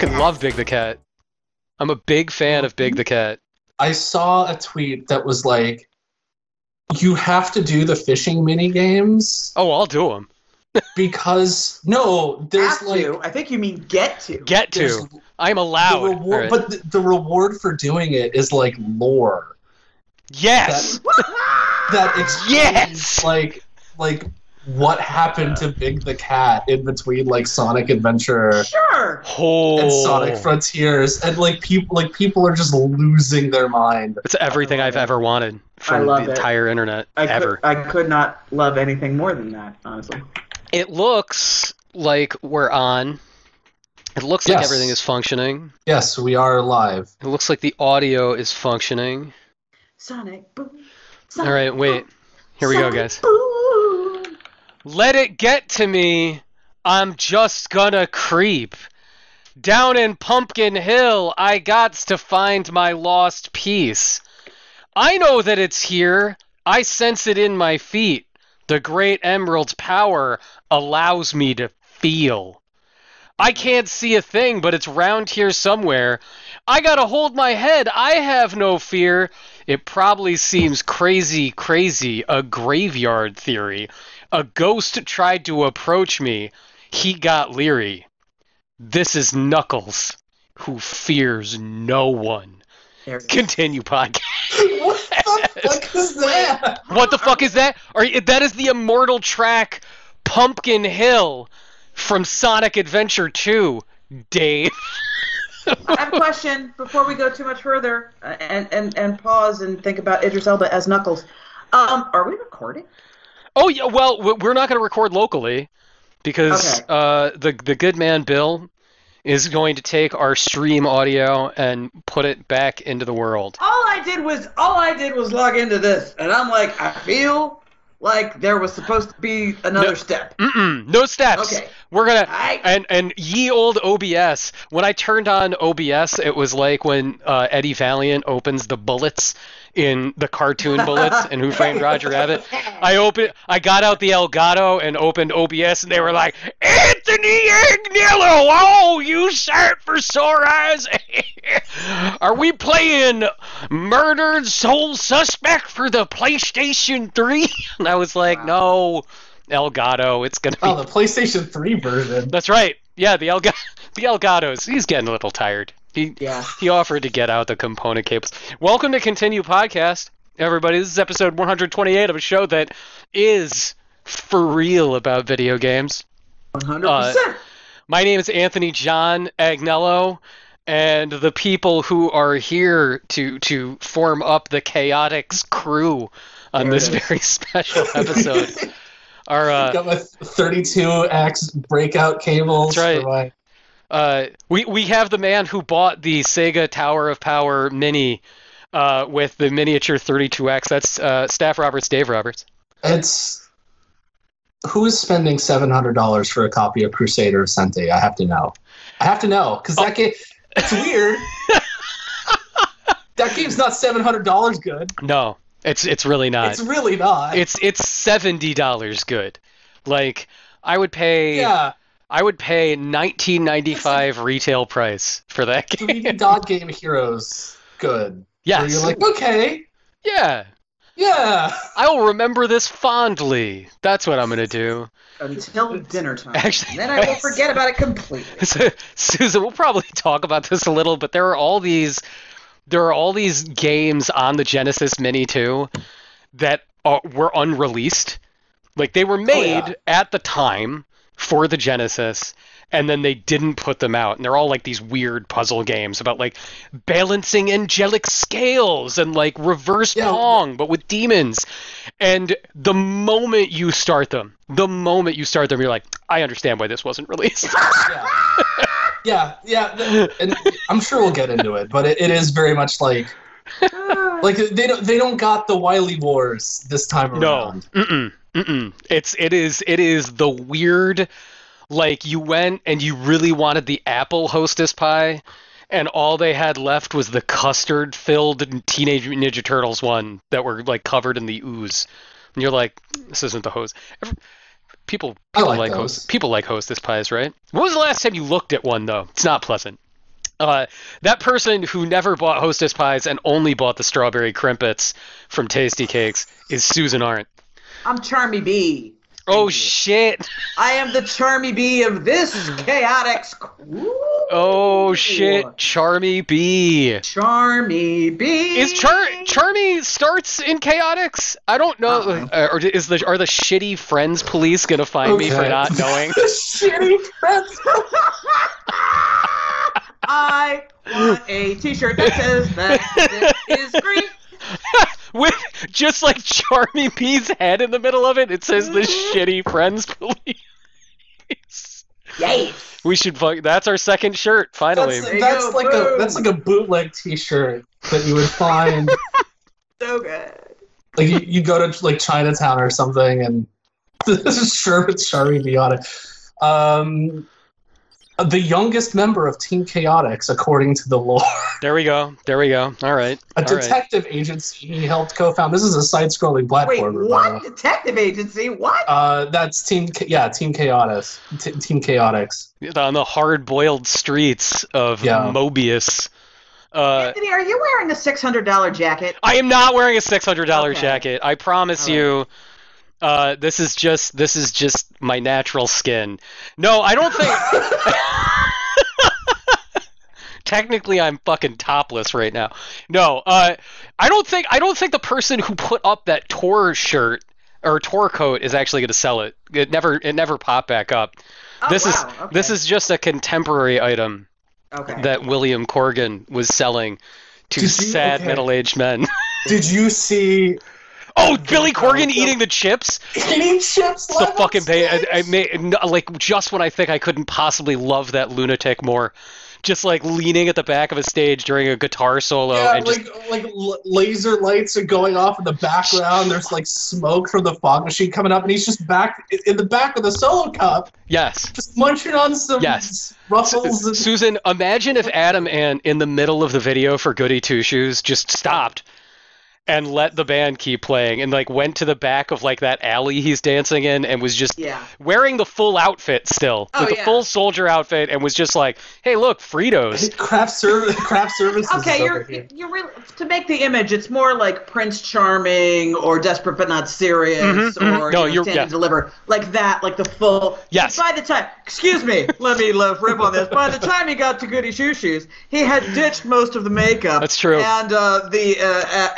Fucking Cat. love Big the Cat. I'm a big fan of Big the Cat. I saw a tweet that was like, "You have to do the fishing mini games Oh, I'll do them. because no, there's Have like to. I think you mean get to. Get there's to. I'm the allowed. reward, Alright. but the, the reward for doing it is like lore yes. that explains Yes! like like what happened to Big the Cat in between like Sonic Adventure Sure. Oh. and Sonic Frontiers, and like people like people are just losing their mind. It's everything I've ever wanted from the it. entire internet I ever. could, I could not love anything more than that, honestly. It looks like we're on. It looks like everything is functioning. Yes, we are live. It looks like the audio is functioning. Sonic boom. All right, wait. Here we go, guys. Boom. Let it get to me. I'm just gonna creep. Down in Pumpkin Hill, I gots to find my lost piece. I know that it's here. I sense it in my feet. The great emerald's power allows me to feel. I can't see a thing, but it's round here somewhere. I gotta hold my head. I have no fear. It probably seems crazy, crazy, a graveyard theory. A ghost tried to approach me. He got leery. This is Knuckles, who fears no one. There it is. Continue podcast. what the fuck is that? What the fuck is that? Are you, that is the immortal track Pumpkin Hill from Sonic Adventure 2, Dave. I have a question before we go too much further uh, and, and, and pause and think about Idris Elba as Knuckles. Um, are we recording? Oh yeah, well we're not going to record locally because Okay. uh, the the good man Bill is going to take our stream audio and put it back into the world. All I did was all I did was log into this, and I'm like, I feel like there was supposed to be another No. step. No steps. Okay. We're gonna I- and and ye old OBS. When I turned on OBS, it was like when uh, Eddie Valiant opens the bullets in the cartoon bullets and Who Framed Roger Rabbit. I opened, I got out the Elgato and opened OBS, and they were like, "Anthony Agnello, oh, you sat for sore eyes. Are we playing Murdered Soul Suspect for the PlayStation 3?" And I was like, "No, Elgato, it's gonna oh, be." Oh, the PlayStation 3 version. That's right. Yeah, the Elga- the Elgatos. He's getting a little tired. He Yeah. he offered to get out the component cables. Welcome to Continue Podcast, everybody. This is episode 128 of a show that is for real about video games. 100%. My name is Anthony John Agnello, and the people who are here to to form up the Chaotix crew on There this very special episode are uh, Got my 32x breakout cables. That's right. Uh, we we have the man who bought the Sega Tower of Power Mini uh, with the miniature 32X. That's uh, Staff Roberts, Dave Roberts. it's who is spending seven hundred dollars for a copy of Crusader of Centy? I have to know. I have to know because that game. It's weird. that game's not seven hundred dollars good. No, it's it's really not. It's really not. It's it's seventy dollars good. Like I would pay yeah. I would pay nineteen ninety five retail price for that game. 3D dot game heroes good. Where Yes. you're like, okay, yeah. yeah. I will remember this fondly. That's what I'm gonna do. Until dinner time. Actually, then I will yes. forget about it completely. So, Susan, we'll probably talk about this a little, but there are all these there are all these games on the Genesis Mini too that are, were unreleased. Like they were oh, made yeah. at the time for the Genesis and then they didn't put them out. And they're all like these weird puzzle games about like balancing angelic scales and like reverse Yeah. pong but with demons. And the moment you start them, the moment you start them you're like I understand why this wasn't released. yeah. Yeah, yeah, and I'm sure we'll get into it, but it, it is very much like like they don't they don't got the Wily Wars this time No, around. mm-mm, mm-mm. It's it is it is the weird, like you went and you really wanted the apple Hostess pie, and all they had left was the custard filled Teenage Ninja Turtles one that were like covered in the ooze, and you're like, this isn't the hose. People people like like, host, people like hostess pies, right? When was the last time you looked at one though? It's not pleasant. Uh, that person who never bought hostess pies and only bought the strawberry Krimpets from Tastykakes is Susan Arndt. I'm Charmy B. Oh you. shit! I am the Charmy B of this chaotic crew. Oh shit! Charmy B. Charmy B. Is Char Charmy starts in Chaotix? I don't know. Uh-uh. Uh, or is the are the shitty friends police gonna find me for not knowing? Shitty friends. I want a T-shirt that says that this is green. With just like Charmy B's head in the middle of it, it says the Mm-hmm. shitty friends police. Yay! We should fuck. That's our second shirt. Finally, That's, that's go, like a that's like a bootleg T-shirt that you would find. So good. like you, you go to like Chinatown or something, and this is sure it's Shari on it. Um, the youngest member of Team Chaotix, according to the lore, there we go. There we go. All right. a All right. detective agency he helped co-found. This is a side-scrolling Wait, platform. what? Detective agency? What? Uh, that's Team. Yeah, Team Chaotix. T- Team Chaotix. On the hard-boiled streets of Yeah. Mobius. Uh, Anthony, are you wearing a six hundred dollar jacket? I am not wearing a six hundred dollar Okay. jacket. I promise All right. You. Uh, this is just this is just my natural skin. No, I don't think. Technically, I'm fucking topless right now. No, uh, I don't think I don't think the person who put up that Tor shirt or Tor coat is actually going to sell it. It never it never popped back up. Oh, this wow, is okay. this is just a contemporary item okay. that William Corgan was selling to you- sad okay. middle-aged men. Did you see Oh, Billy Corgan Oh, eating the chips? eating chips? It's the fucking pay. I, I stage? made no, like just when I think I couldn't possibly love that lunatic more, just like leaning at the back of a stage during a guitar solo Yeah, and just like like l- laser lights are going off in the background. There's like smoke from the fog machine coming up, and he's just back in the back of the solo cup, yes. just munching on some Yes. ruffles. and- Susan, imagine if Adam Ant in the middle of the video for Goody Two Shoes just stopped and let the band keep playing and like went to the back of like that alley he's dancing in and was just yeah. wearing the full outfit still Oh, with the yeah. full soldier outfit and was just like, "Hey, look, Fritos." craft service, craft services. Okay, is you're here. you're really to make the image. It's more like Prince Charming or Desperate but Not Serious Mhm, mhm. or No, you know, you're- Stand yeah. and Deliver, like that, like the full. Yes. By the time, excuse me, let me let rip on this. By the time he got to Goody Shoe Shoes, he had ditched most of the makeup. That's true. And uh, the uh, uh,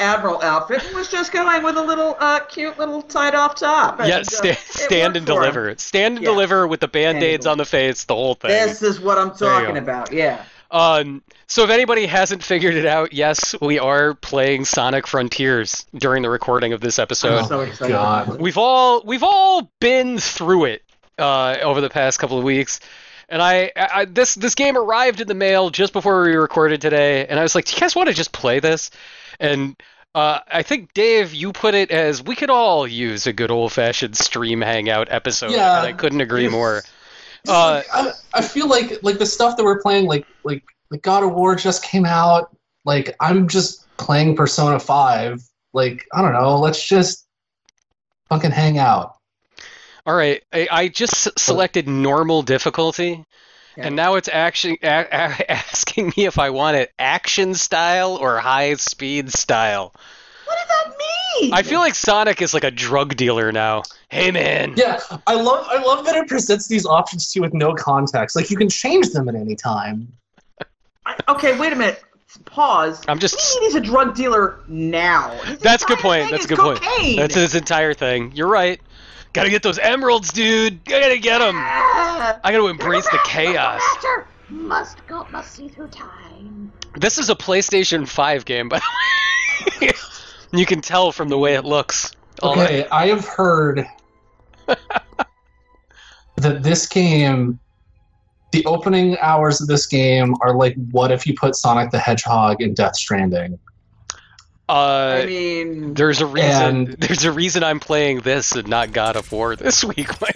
Admiral outfit and was just going with a little uh, cute little tied off top. And, Yeah, uh, sta- it stand and for him. deliver. Stand and Yeah. deliver with the band-aids on the face, the whole thing. This is what I'm talking about. Yeah. Um, so if anybody hasn't figured it out, yes, we are playing Sonic Frontiers during the recording of this episode. I'm so excited. God. We've all we've all been through it uh, over the past couple of weeks, and I, I this this game arrived in the mail just before we recorded today, and I was like, "Do you guys want to just play this?" And uh, I think Dave, you put it as we could all use a good old fashioned stream hangout episode, Yeah. and I couldn't agree more. Uh, I, I feel like like the stuff that we're playing, like like like God of War just came out. Like I'm just playing Persona Five. Like I don't know. Let's just fucking hang out. All right, I, I just s- selected normal difficulty, Yeah. and now it's actually a- a- asking me if I want it action style or high speed style. What does that mean? I feel like Sonic is like a drug dealer now. Hey man, Yeah, I love I love that it presents these options to you with no context. Like you can change them at any time. I- okay, wait a minute. Pause. I'm What do just. you mean he's a drug dealer now? His That's a good point. That's a is good point. That's his entire thing. You're right. Gotta get those emeralds, dude. I gotta get them. Ah. I gotta embrace the chaos. Master must go must see through time. This is a PlayStation 5 game, by the way. you can tell from the way it looks. All right. Okay, I have heard that this game, the opening hours of this game are like, what if you put Sonic the Hedgehog in Death Stranding? Uh, I mean, There's a reason. And- There's a reason I'm playing this and not God of War this week. my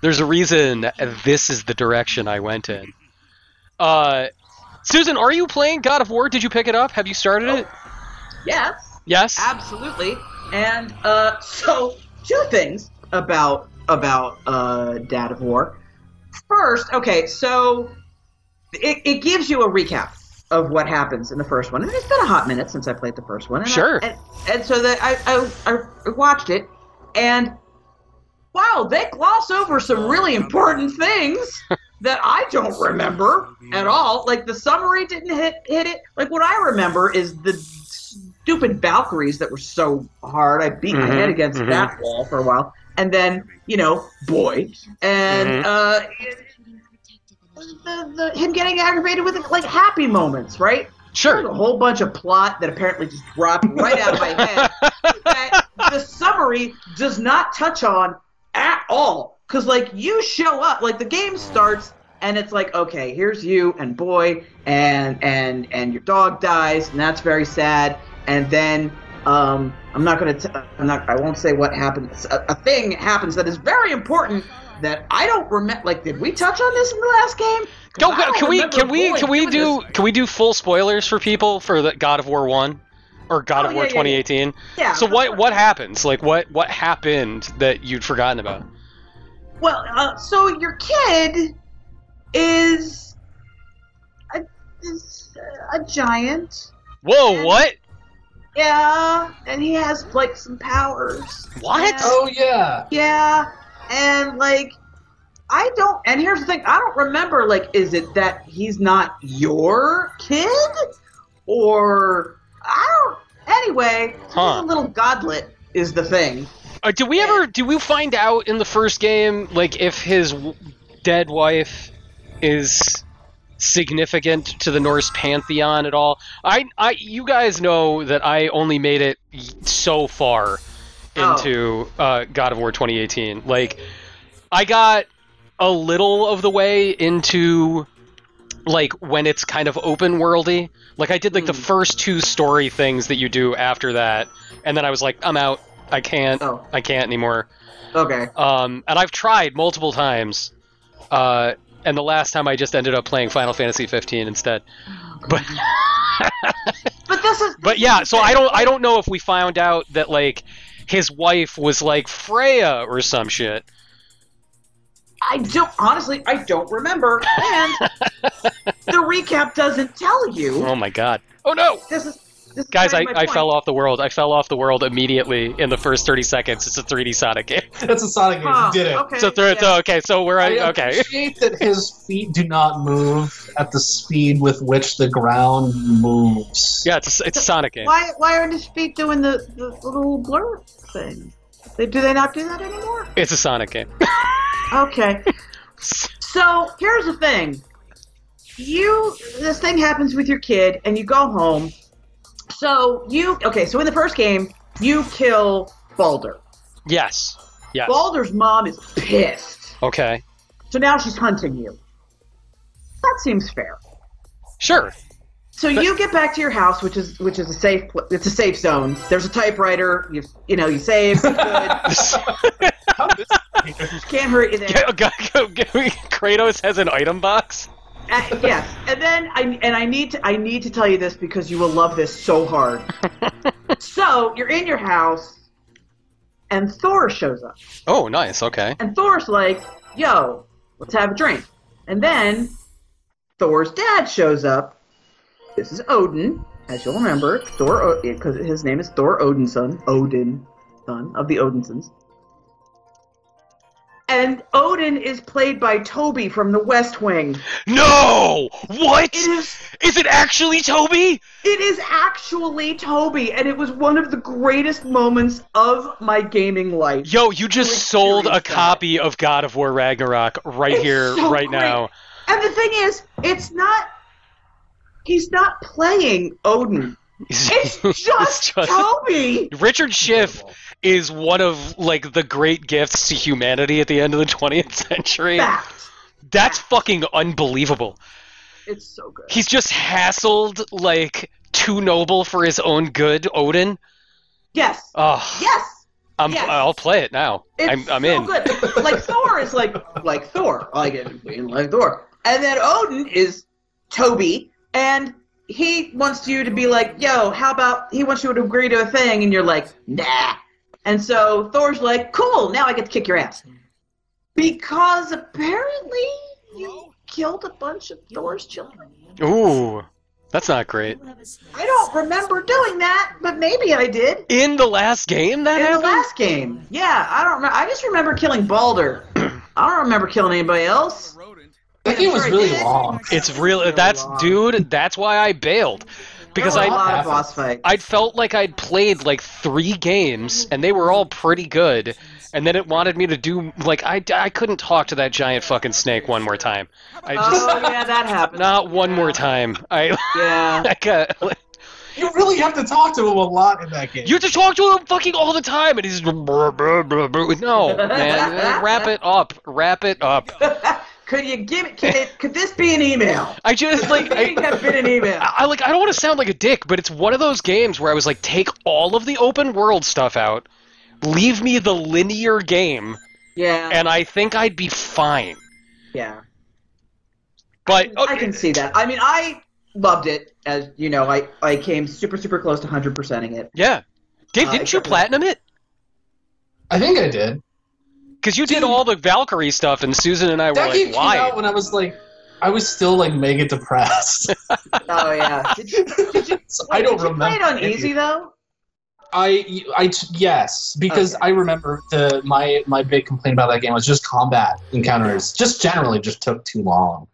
there's a reason this is the direction I went in. Uh, Susan, are you playing God of War? Did you pick it up? Have you started it? yes, Yes. absolutely. And uh, so two things about about uh, Dad of War. First, okay, so it, it gives you a recap of what happens in the first one, and it's been a hot minute since I played the first one. And I- Sure. and, and so that I, I I watched it, and wow, they gloss over some really important things that I don't remember at all. Like the summary didn't hit hit it. Like what I remember is the stupid Valkyries that were so hard. I beat my Mhm, head against mhm. that wall for a while, and then you know, boy, and Mhm. uh, the, the, him getting aggravated with like happy moments, right? There's Sure. a whole bunch of plot that apparently just dropped right out of my head that the summary does not touch on at all. Because, like, you show up, like, the game starts, and it's like, okay, here's you and boy, and and and your dog dies, and that's very sad. And then, um, I'm not gonna, t- I'm not, I won't say what happens. A, a thing happens that is very important that I don't remember. Like, did we touch on this in the last game? Go, I go, don't can we can we can we do this. can we do full spoilers for people for the God of War 1 or God Oh, of War yeah, yeah, yeah. 2018? Yeah. So what what happens? Like what what happened that you'd forgotten about? Well, uh, so your kid is a, is a giant. Whoa, And- what? Yeah, and he has like some powers. What? And- Oh yeah. Yeah, and like I don't. And here's the thing: I don't remember. Like, is it that he's not your kid, or I don't. Anyway, he's a little godlet is the thing. Uh, did we ever did we find out in the first game like if his w- dead wife is significant to the Norse pantheon at all? I I you guys know that I only made it so far Oh. into uh, God of War 2018. Like I got a little of the way into like when it's kind of open worldy. Like I did like the Hmm. first two story things that you do after that, and then I was like, I'm out. I can't. Oh, I can't anymore. okay. Um, and I've tried multiple times. Uh, and the last time I just ended up playing Final Fantasy 15 instead. But But this is. but yeah, so I don't I don't know if we found out that like his wife was like Freya or some shit. I don't honestly. I don't remember, and the recap doesn't tell you. Oh my god. Oh no. This is. This Guys, I, kind of my I fell off the world. I fell off the world immediately in the first 30 seconds. It's a 3D Sonic game. That's a Sonic game. Huh, You did it. Okay. So, th- yeah. so okay, so we're I okay. appreciate that his feet do not move at the speed with which the ground moves. Yeah, it's a, it's a Sonic game. Why why aren't his feet doing the, the little blur thing? They, do they not do that anymore? It's a Sonic game. Okay. so here's the thing. You this thing happens with your kid and you go home. So you okay, so in the first game, you kill Baldur. yes. Yes. Baldur's mom is pissed. Okay. So now she's hunting you. That seems fair. Sure. So But- you get back to your house, which is which is a safe it's a safe zone. There's a typewriter. You you know you save. You're good. Can't hurt you there. Kratos has an item box. Uh, yes, and then I and I need to I need to tell you this because you will love this so hard. so you're in your house, and Thor shows up, Oh, nice. Okay. and Thor's like, "Yo, let's have a drink," and then Thor's dad shows up. This is Odin, as you'll remember. Thor, because his name is Thor Odinson, Odin, son of the Odinsons. And Odin is played by Toby from The West Wing. No! What? It is Is it actually Toby? It is actually Toby, and it was one of the greatest moments of my gaming life. Yo, you just sold a serious copy of God of War Ragnarok right It's here, so right great. now. And the thing is, it's not. He's not playing Odin. It's just, just- Toby. Richard Schiff is one of like the great gifts to humanity at the end of the 20th century. Fact. That's fucking unbelievable. It's so good. He's just hassled like too noble for his own good, Odin. Yes. Oh, Yes. I'm, yes. I'll play it now. It's I'm, I'm so in. good. Like Thor is like like Thor, like it, like Thor, and then Odin is Toby, and he wants you to be like, "Yo, how about?" He wants you to agree to a thing, and you're like, "Nah." And so Thor's like, cool, now I get to kick your ass. Because apparently you killed a bunch of Thor's children. Ooh, that's not great. I don't remember doing that, but maybe I did. In the last game, that In the last game. Yeah, I don't remember. I just remember killing Baldur. I don't remember killing anybody else. That game was really long. It's real. Really That's dude. That's why I bailed because there were a I lot of happened. boss fights. I'd felt like I'd played like three games and they were all pretty good, and then it wanted me to do like I, I couldn't talk to that giant fucking snake one more time. I oh, just oh yeah, that happened. not one more time. I, Yeah. I got, You really have to talk to him a lot in that game. you have to talk to him fucking all the time, and he's no man. Wrap it up. Wrap it up. could you give it? Could, it, could this be an email? I just like Could I, have been an email? I I, like I don't want to sound like a dick, but it's one of those games where I was like, take all of the open world stuff out, leave me the linear game, Yeah. and I think I'd be fine. yeah. But oh, I can see that. I mean, I loved it. As you know, I I came super super close to hundred percenting it. yeah, Dave, Uh, didn't you platinum it? I think I did. Because you did all the Valkyrie stuff, and Susan and I were That game like, came why? out when I was like, I was still like mega depressed. Oh yeah. Did you? Did you? So I don't did you. Play it on easy though. I, I, yes, because Okay. I remember the my my big complaint about that game was just combat encounters. Just generally, just took too long.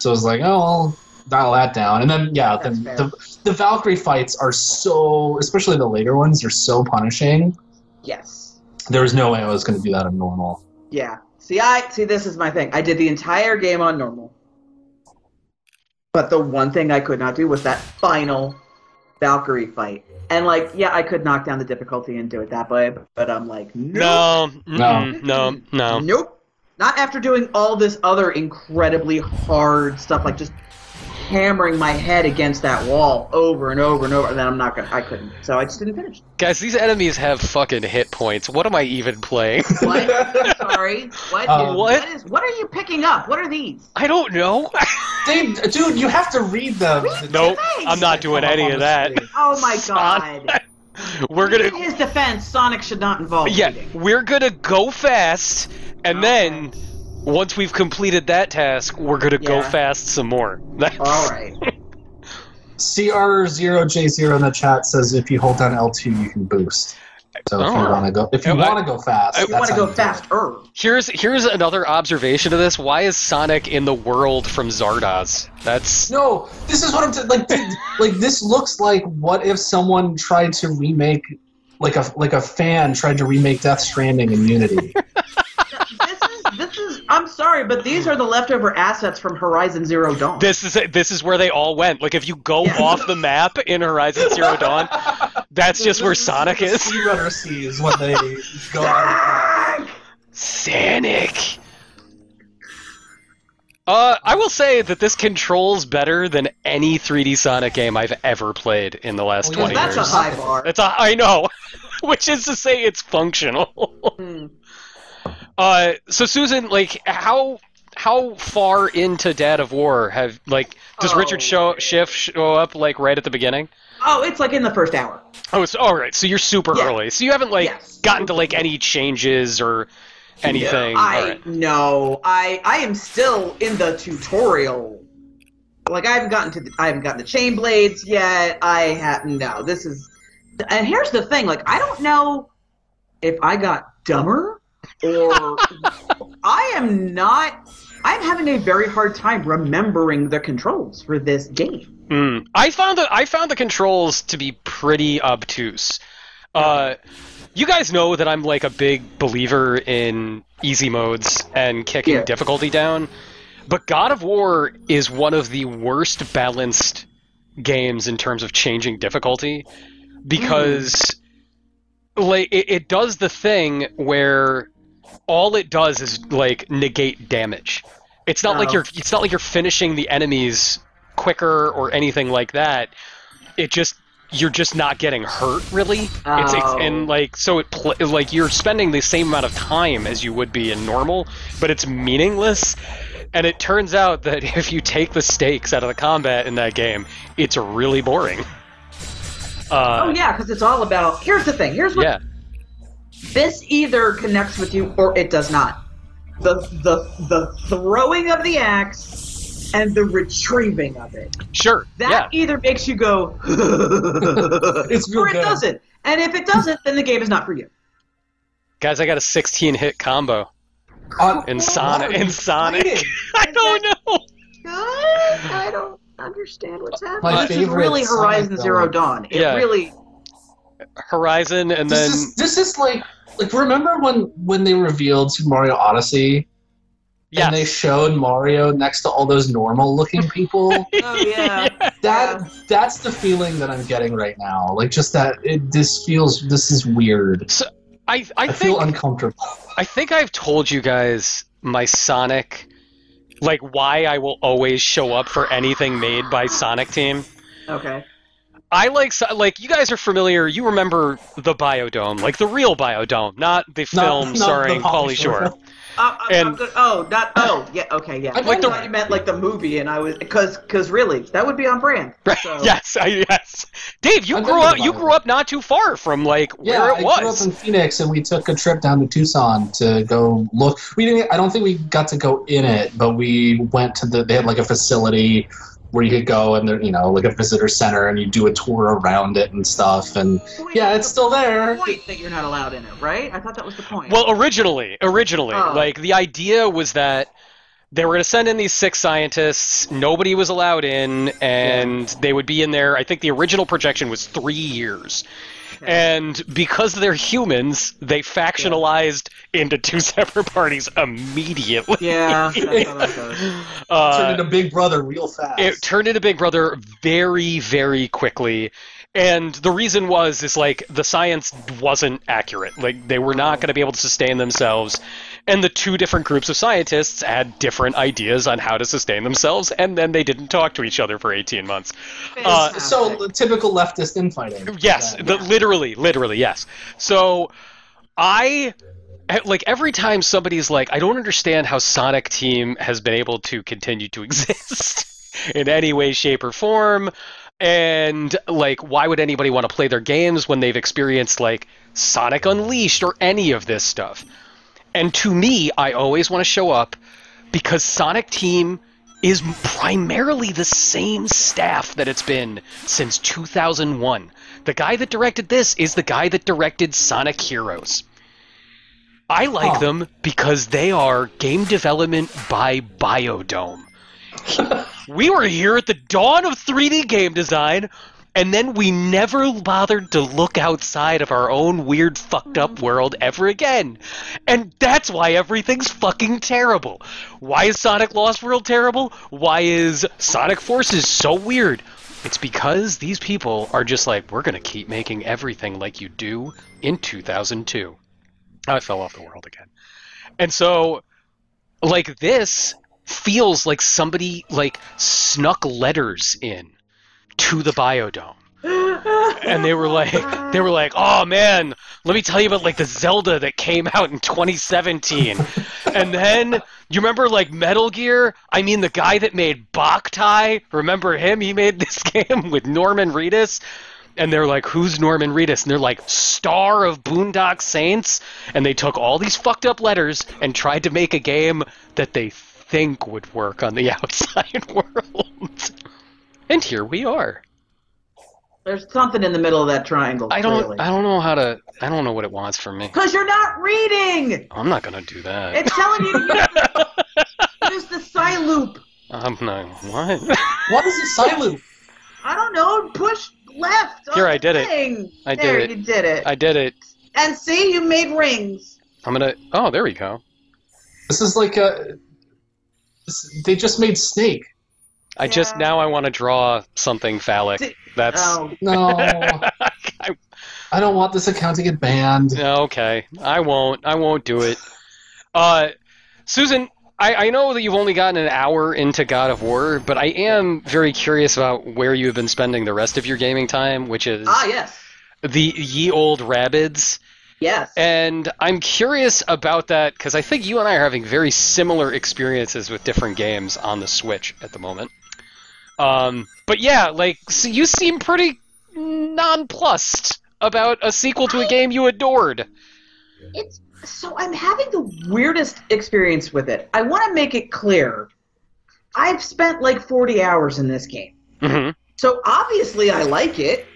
So I was like, oh, I'll dial that down. And then yeah, That's the, fair. the the Valkyrie fights are so, especially the later ones, are so punishing. Yes. There was no way I was going to do that on normal. Yeah. See, I see. This is my thing. I did the entire game on normal, but the one thing I could not do was that final Valkyrie fight. And like, yeah, I could knock down the difficulty and do it that way, but I'm like, nope. No, mm-mm, no, no. Nope. Not after doing all this other incredibly hard stuff, like just hammering my head against that wall over and over and over. And then I'm not gonna. I couldn't. So I just didn't finish. Guys, these enemies have fucking hit points. What am I even playing? What? Sorry. What? Um, is- What? what is? What are you picking up? What are these? I don't know. Dave, dude, you have to read them. nope, Thanks. I'm not doing any of that. Oh my god. We're gonna, In his defense, Sonic should not involve yeah, reading. we're gonna go fast, and then once we've completed that task, we're gonna go fast some more. That's- All right. CR0J0 in the chat says if you hold down L2, you can boost. So if you Oh. want to go, if you oh, want to go fast, You want to go faster. Here's here's another observation of this. Why is Sonic in the world from Zardoz? That's No, this is what I'm t- like. like this looks like what if someone tried to remake, like a like a fan tried to remake Death Stranding in Unity. this is this is. I'm sorry, but these are the leftover assets from Horizon Zero Dawn. this is this is where they all went. Like if you go Yeah. off the map in Horizon Zero Dawn, that's just where Sonic is. Speedrunner sees when they go. Ah! Sonic. Uh, I will say that this controls better than any 3D Sonic game I've ever played in the last Well, 20 that's a years. high bar. That's a, I know, which is to say it's functional. Hmm. Uh, so Susan, like, how how far into Dad of War have like does Oh, Richard show. Schiff show up like right at the beginning? Oh, it's like in the first hour. Oh, it's all right. So you're super Yeah. early. So you haven't like Yes. gotten to like any changes or anything. All I right. no, I I am still in the tutorial. Like I haven't gotten to the, I haven't gotten the chain blades yet. I have no. This is and here's the thing. Like I don't know if I got dumber or I am not. I'm having a very hard time remembering the controls for this game. Mm. I found the I found the controls to be pretty obtuse. Uh, you guys know that I'm like a big believer in easy modes and kicking Yeah. difficulty down, but God of War is one of the worst balanced games in terms of changing difficulty because like it, it does the thing where all it does is like negate damage. It's not like Oh. you're it's not like you're finishing the enemies quicker or anything like that. It just you're just not getting hurt really. It's, it's Oh. and like so it pl- like you're spending the same amount of time as you would be in normal, but it's meaningless. And it turns out that if you take the stakes out of the combat in that game, it's really boring. Uh, oh yeah, because it's all about. Here's the thing. Here's what yeah. This either connects with you or it does not. The the the throwing of the axe and the retrieving of it. Sure. That yeah. either makes you go It's real or it good. doesn't. And if it doesn't, then the game is not for you. Guys, I got a 16 hit combo On- in Sonic. In Sonic. I don't know. Good. I don't understand what's happening. My this is really Horizon Sonic Zero villain. Dawn. It Yeah. really Horizon, and This then is this is like like remember when when they revealed Super Mario Odyssey yes. and they showed Mario next to all those normal looking people? Oh yeah. that that's the feeling that I'm getting right now. Like just that it this feels this is weird. I I I, feel uncomfortable. I think I've told you guys my Sonic, like why I will always show up for anything made by Sonic Team. Okay. I like like you guys are familiar. You remember the Biodome, like the real Biodome, not the film not the starring Pauly Pauly Shore. Shore. Uh, uh, And- uh, oh, not oh, yeah, okay, yeah. I like know the that. you meant like the movie, and I was because because really that would be on brand. Right? So, Yes, I, yes. Dave, you I've grew up. You grew up not too far from like Yeah, where it I was. I grew up in Phoenix, and we took a trip down to Tucson to go look. We didn't. I don't think we got to go in it, but we went to the. They had like a facility where you could go, and there, you know, like a visitor center, and you do a tour around it and stuff. And Wait, yeah, it's the still there. Point that you're not allowed in it, right? I thought that was the point. Well, originally, originally, Oh. like the idea was that they were going to send in these six scientists. Nobody was allowed in, and they would be in there. I think the original projection was three years. Okay. And because they're humans, they factionalized into two separate parties immediately. yeah, that's how that goes. Uh, Turned into Big Brother real fast. it turned into Big Brother very, very quickly. And the reason was is like the science wasn't accurate. Like they were not going to be able to sustain themselves. And the two different groups of scientists had different ideas on how to sustain themselves, and then they didn't talk to each other for 18 months. Uh, Fantastic. so typical leftist infighting. Yes, Yeah. the, literally, literally, yes. So, I like every time somebody's like, I don't understand how Sonic Team has been able to continue to exist in any way, shape, or form, and like, why would anybody want to play their games when they've experienced like Sonic Unleashed or any of this stuff? And to me, I always want to show up because Sonic Team is primarily the same staff that it's been since 2001. The guy that directed this is the guy that directed Sonic Heroes. I like Huh. them because they are game development by Biodome. we were here at the dawn of 3D game design, and then we never bothered to look outside of our own weird, fucked up world ever again. And that's why everything's fucking terrible. Why is Sonic Lost World terrible? Why is Sonic Forces so weird? It's because these people are just like, we're gonna keep making everything like you do in 2002. I fell off the world again. And so, like, this feels like somebody, like, snuck letters in to the biodome. And they were like they were like oh man let me tell you about like the zelda that came out in 2017 and then you remember like metal gear? I mean the guy that made boktai remember him? He made this game with norman reedus. And they're like who's norman reedus? And they're like star of boondock saints. And they took all these fucked up letters and tried to make a game that they think would work on the outside world and here we are There's something in the middle of that triangle. I don't. Clearly. I don't know how to. I don't know what it wants from me. Because you're not reading. I'm not gonna do that. It's telling you to use the, use the side loop. I'm not. What? What is a side loop? I don't know. Push left. on Here, I the did it. I did there, it. You did it. I did it. And see, you made rings. I'm gonna. Oh, there we go. This is like a. this- They just made Snake. I just Yeah. now I want to draw something phallic. That's Oh, No, I- I don't want this account to get banned. okay. I won't. I won't do it. Uh, Susan, I, I know that you've only gotten an hour into God of War, but I am very curious about where you have been spending the rest of your gaming time, which is ah, yes, the ye old Rabbids. yes. And I'm curious about that because I think you and I are having very similar experiences with different games on the Switch at the moment. Um, but yeah, like so you seem pretty nonplussed about a sequel to a game you adored. it's so I'm having the weirdest experience with it. I want to make it clear. I've spent like 40 hours in this game. hmm So obviously I like it.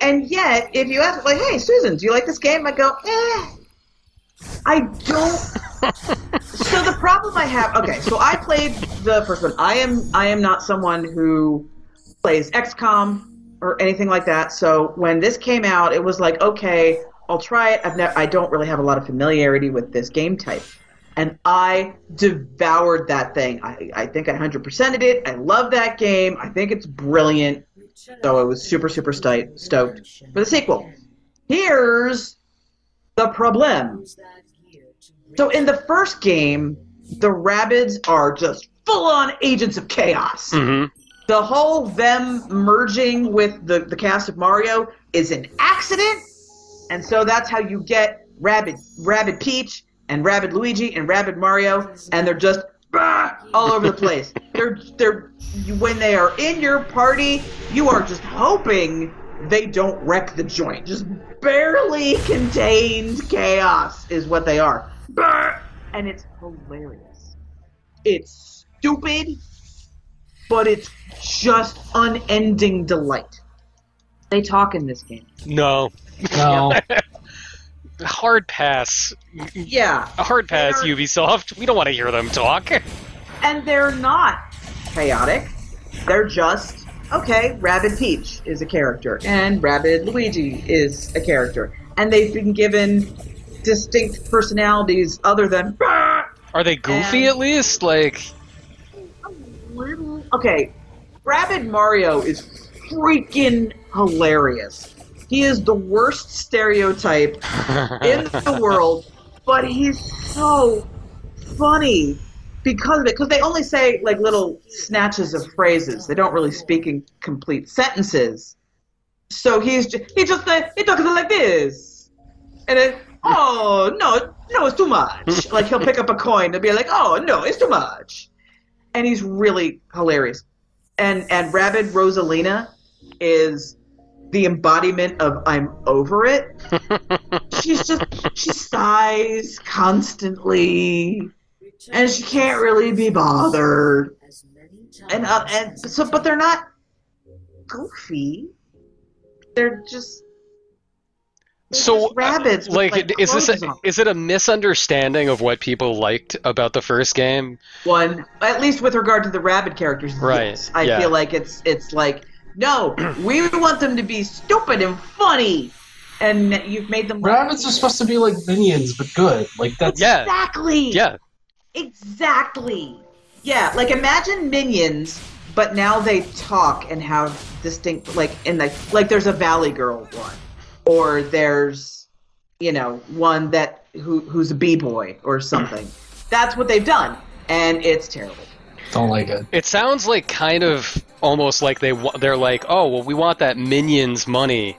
And yet, if you ask like, "Hey, Susan, do you like this game?" I go, "Eh." I don't. So the problem I have, okay, so I played the first one. I am I am not someone who plays XCOM or anything like that. So when this came out, it was like, okay, I'll try it. I've never, I don't really have a lot of familiarity with this game type. And I devoured that thing. I, I think I 100%ed it. I love that game. I think it's brilliant. So I was super, super sto- stoked for the sequel. Here's the problem. So in the first game, the Rabbids are just full on agents of chaos. hmm The whole them merging with the, the cast of Mario is an accident, and so that's how you get Rabbid Rabbid Peach and Rabbid Luigi and Rabbid Mario, and they're just bah, all over the place. they're they're when they are in your party, you are just hoping they don't wreck the joint. Just barely contained chaos is what they are. Bah, and it's hilarious. It's stupid but it's just unending delight. They talk in this game. No. No. Hard pass. Yeah, A hard pass, They're- Ubisoft. We don't want to hear them talk. and they're not chaotic. They're just okay. Rabbid Peach is a character, and Rabbid Luigi is a character, and they've been given distinct personalities other than Are they goofy And- at least? Like, little. Okay, Rabbid Mario is freaking hilarious. He is the worst stereotype in the world, but he's so funny because of it. Because they only say like little snatches of phrases. They don't really speak in complete sentences. So he's just, he just uh, he talks like this, and then oh no no it's too much. like he'll pick up a coin and be like oh no it's too much, and he's really hilarious. And and Rabbid Rosalina is the embodiment of I'm over it. She's just she sighs constantly. And she can't really be bothered. And uh, and so but they're not goofy. They're just they're so, rabbits with, like, like, is this a, is it a misunderstanding of what people liked about the first game? one at least with regard to the Rabbid characters Right, yes. i yeah. feel like it's it's like no we want them to be stupid and funny and you've made them Rabbids are supposed to be like minions, but good. Like that's Yeah, exactly yeah. Exactly. Yeah, like imagine minions, but now they talk and have distinct like in the like there's a Valley Girl one, or there's you know one that who who's a b boy or something. That's what they've done, and it's terrible. don't like it. It sounds like kind of almost like they they're like, oh well, we want that Minions money,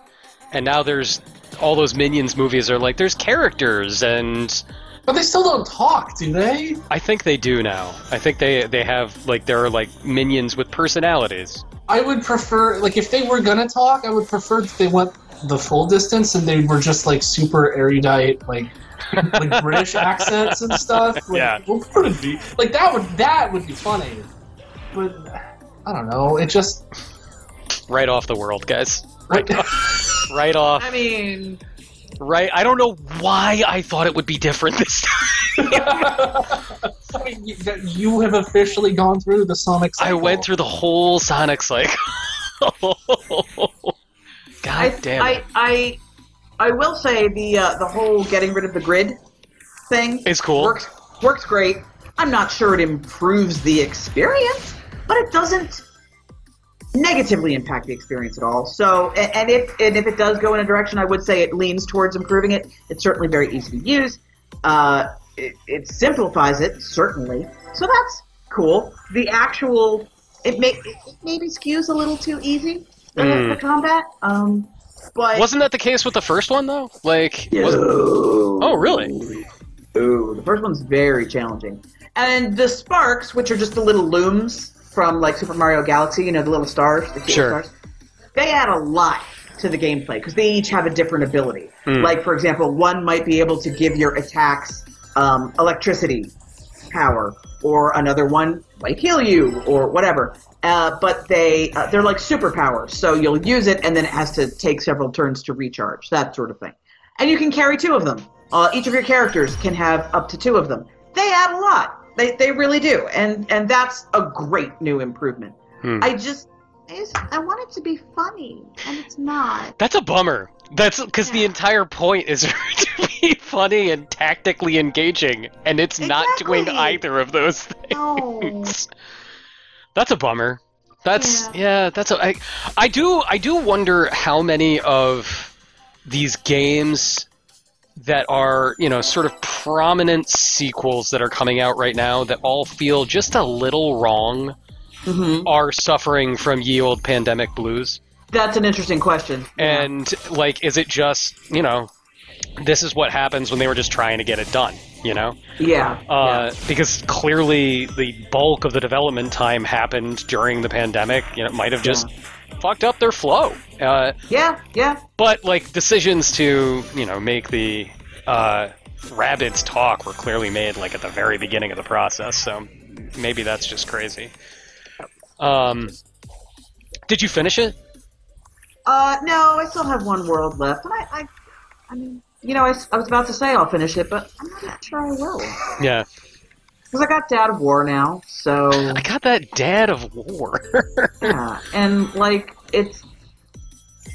and now there's all those Minions movies are like there's characters, and But they still don't talk, do they? I think they do now. I think they they have like there are like minions with personalities. I would prefer like if they were gonna talk, I would prefer that they went the full distance and they were just like super erudite, like like British accents and stuff. Like, Yeah. we'll put it be- like that would that would be funny. But I don't know. It just Right off the world, guys. like, Right off. I mean, Right. I don't know why I thought it would be different this time. I mean, you, that you have officially gone through the Sonic. Cycle. I went through the whole Sonic cycle. I, I. I, I will say the uh, the whole getting rid of the grid thing It's cool. works works great. I'm not sure it improves the experience, but it doesn't negatively impact the experience at all. So, and, and if and if it does go in a direction, I would say it leans towards improving it. It's certainly very easy to use. Uh, it, it simplifies it certainly, so that's cool. The actual it may it maybe skews a little too easy for, Mm. for combat. Um, but Wasn't that the case with the first one though? Like, oh, really? Ooh, the first one's very challenging. And the sparks, which are just the little Lumas from like Super Mario Galaxy, you know, the little stars, the Sure. stars, they add a lot to the gameplay because they each have a different ability. Hmm. Like for example, one might be able to give your attacks um, electricity power, or another one might heal you, or whatever. Uh, but they uh, they're like superpowers, so you'll use it, and then it has to take several turns to recharge, that sort of thing. And you can carry two of them. Uh, each of your characters can have up to two of them. They add a lot. They, they really do, and and that's a great new improvement. Hmm. I just I, just, I want it to be funny, and it's not. That's a bummer. That's because the entire point is to be funny and tactically engaging, and it's not doing either of those things. No. That's a bummer. That's yeah. Yeah. that's a, I, I do I do wonder how many of these games that are you know sort of prominent sequels that are coming out right now that all feel just a little wrong Mhm. are suffering from ye old pandemic blues. that's an interesting question. And like, is it just you know, this is what happens when they were just trying to get it done, you know? yeah, Uh, Because clearly the bulk of the development time happened during the pandemic. You know, it might have just fucked up their flow. Uh, yeah, yeah, but like decisions to you know make the uh, Rabbids talk were clearly made like at the very beginning of the process. So maybe that's just crazy. Um, did you finish it? Uh, no, I still have one world left, I, I, I mean, you know, I was about to say I'll finish it, but I'm not sure I will Yeah, because I got Dad of War now, so I got that Dad of War. yeah, and like it's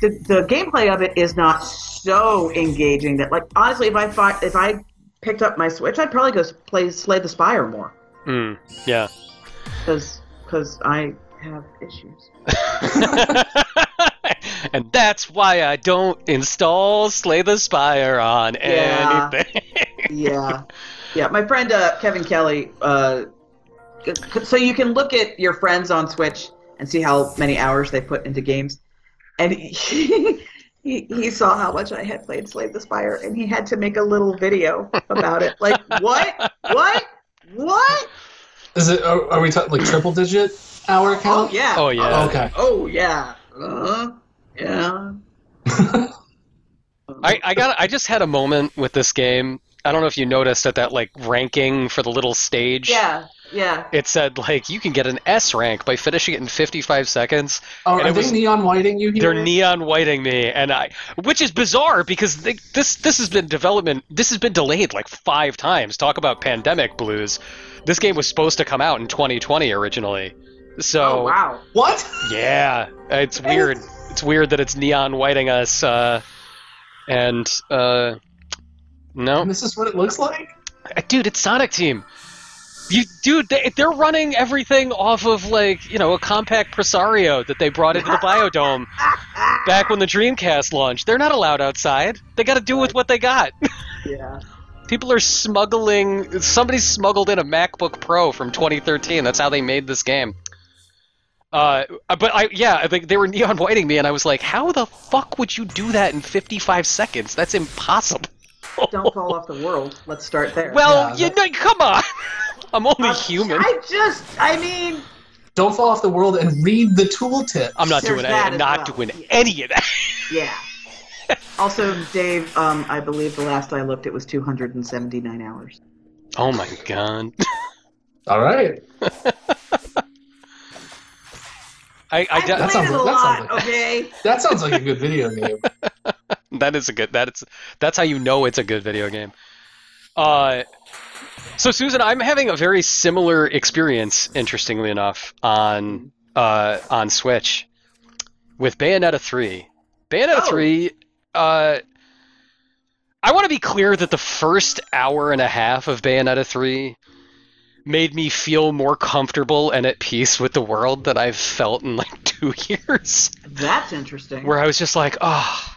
the the gameplay of it is not so engaging that like honestly, if I fi- if I picked up my Switch, I'd probably go play Slay the Spire more Hmm. yeah. because because I have issues. and that's why I don't install Slay the Spire on Yeah. anything. yeah, yeah. My friend uh, Kevin Kelly. Uh, c- c- so you can look at your friends on Switch and see how many hours they put into games, and he he, he saw how much I had played Slay the Spire, and he had to make a little video about it. Like what? What? What? Is it? Are, are we talking like triple digit hour Oh count? yeah. oh yeah. Okay. Oh yeah. Uh, yeah. I, I got I just had a moment with this game. I don't know if you noticed at that like ranking for the little stage. Yeah. Yeah. It said like you can get an S rank by finishing it in 55 seconds. Oh, And are it they was- neon whiting you here? They're neon whiting me, and I, which is bizarre because they, this this has been development. This has been delayed like five times. Talk about pandemic blues. This game was supposed to come out in 2020 originally. So Oh wow. what? yeah, it's weird. It's weird that it's neon whiting us. Uh, and uh, no, And this is what it looks like. dude, it's Sonic Team. You, dude, they, they're running everything off of like you know a compact Presario that they brought into the Biodome back when the Dreamcast launched. They're not allowed outside. They got to do with what they got. Yeah. People are smuggling. Somebody smuggled in a MacBook Pro from 2013. That's how they made this game. Uh, but I yeah, I think they were neon whiting me, and I was like, how the fuck would you do that in 55 seconds? That's impossible. Don't fall off the world. Let's start there. Well, Yeah, you know, come on. I'm only I- human. I just, I mean, Don't fall off the world and read the tooltip. I'm not There's doing that any, as not well. doing Yeah. any of that. yeah. Also, Dave, um, I believe the last I looked, it was 279 hours. Oh my god. All right. I, I, I de- played That sounds it a like- that lot, sounds like- okay? That sounds like a good video game. that is a good. That's that's how you know it's a good video game. Uh, so Susan, I'm having a very similar experience, interestingly enough, on uh on Switch with Bayonetta three. Bayonetta Oh. three. Uh, I want to be clear that the first hour and a half of Bayonetta three made me feel more comfortable and at peace with the world than I've felt in like two years That's interesting. where I was just like, oh,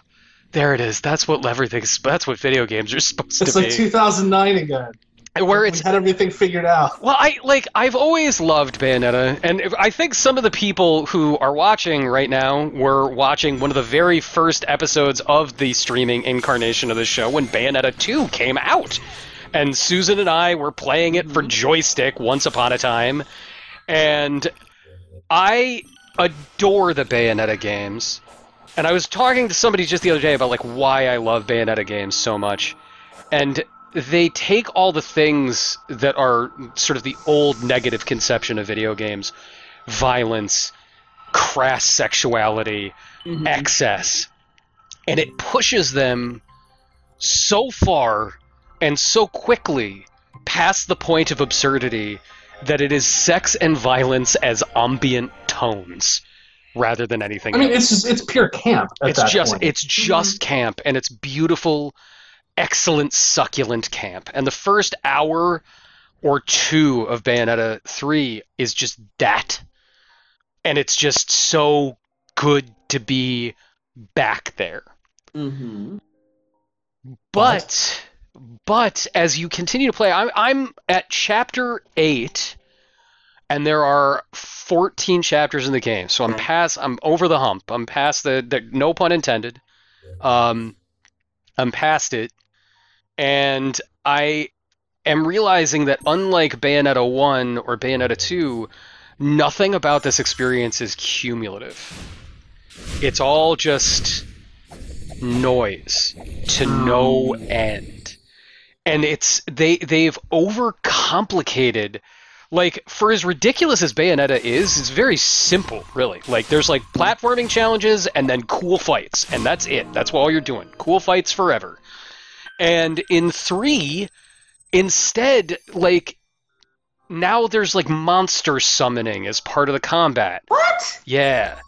there it is. That's what everything's. That's what video games are supposed to be. It's like 2009 again. where it's we it's had everything figured out. well, I like. I've always loved Bayonetta, and I think some of the people who are watching right now were watching one of the very first episodes of the streaming incarnation of the show when Bayonetta 2 came out, and Susan and I were playing it for joystick once upon a time, and I adore the Bayonetta games. And I was talking to somebody just the other day about like why I love Bayonetta games so much, and they take all the things that are sort of the old negative conception of video games, violence, crass sexuality, Mhm. excess, and it pushes them so far and so quickly past the point of absurdity that it is sex and violence as ambient tones rather than anything I mean, else. it's just it's pure camp. At it's that just point. it's just camp and it's beautiful excellent succulent camp and the first hour or two of bayonetta 3 is just that and it's just so good to be back there Mhm. but but as you continue to play i'm i'm at chapter 8 and there are 14 chapters in the game. So i'm past i'm over the hump. I'm past the, the no pun intended. Um i'm past it. And i am realizing that unlike bayonetta 1 or bayonetta 2 nothing about this experience is cumulative. It's all just noise to no end and it's they they've overcomplicated like for as ridiculous as bayonetta is it's very simple really. Like there's like platforming challenges and then cool fights and that's it. That's all you're doing. Cool fights forever. And in 3 instead like now there's like monster summoning as part of the combat. What? yeah.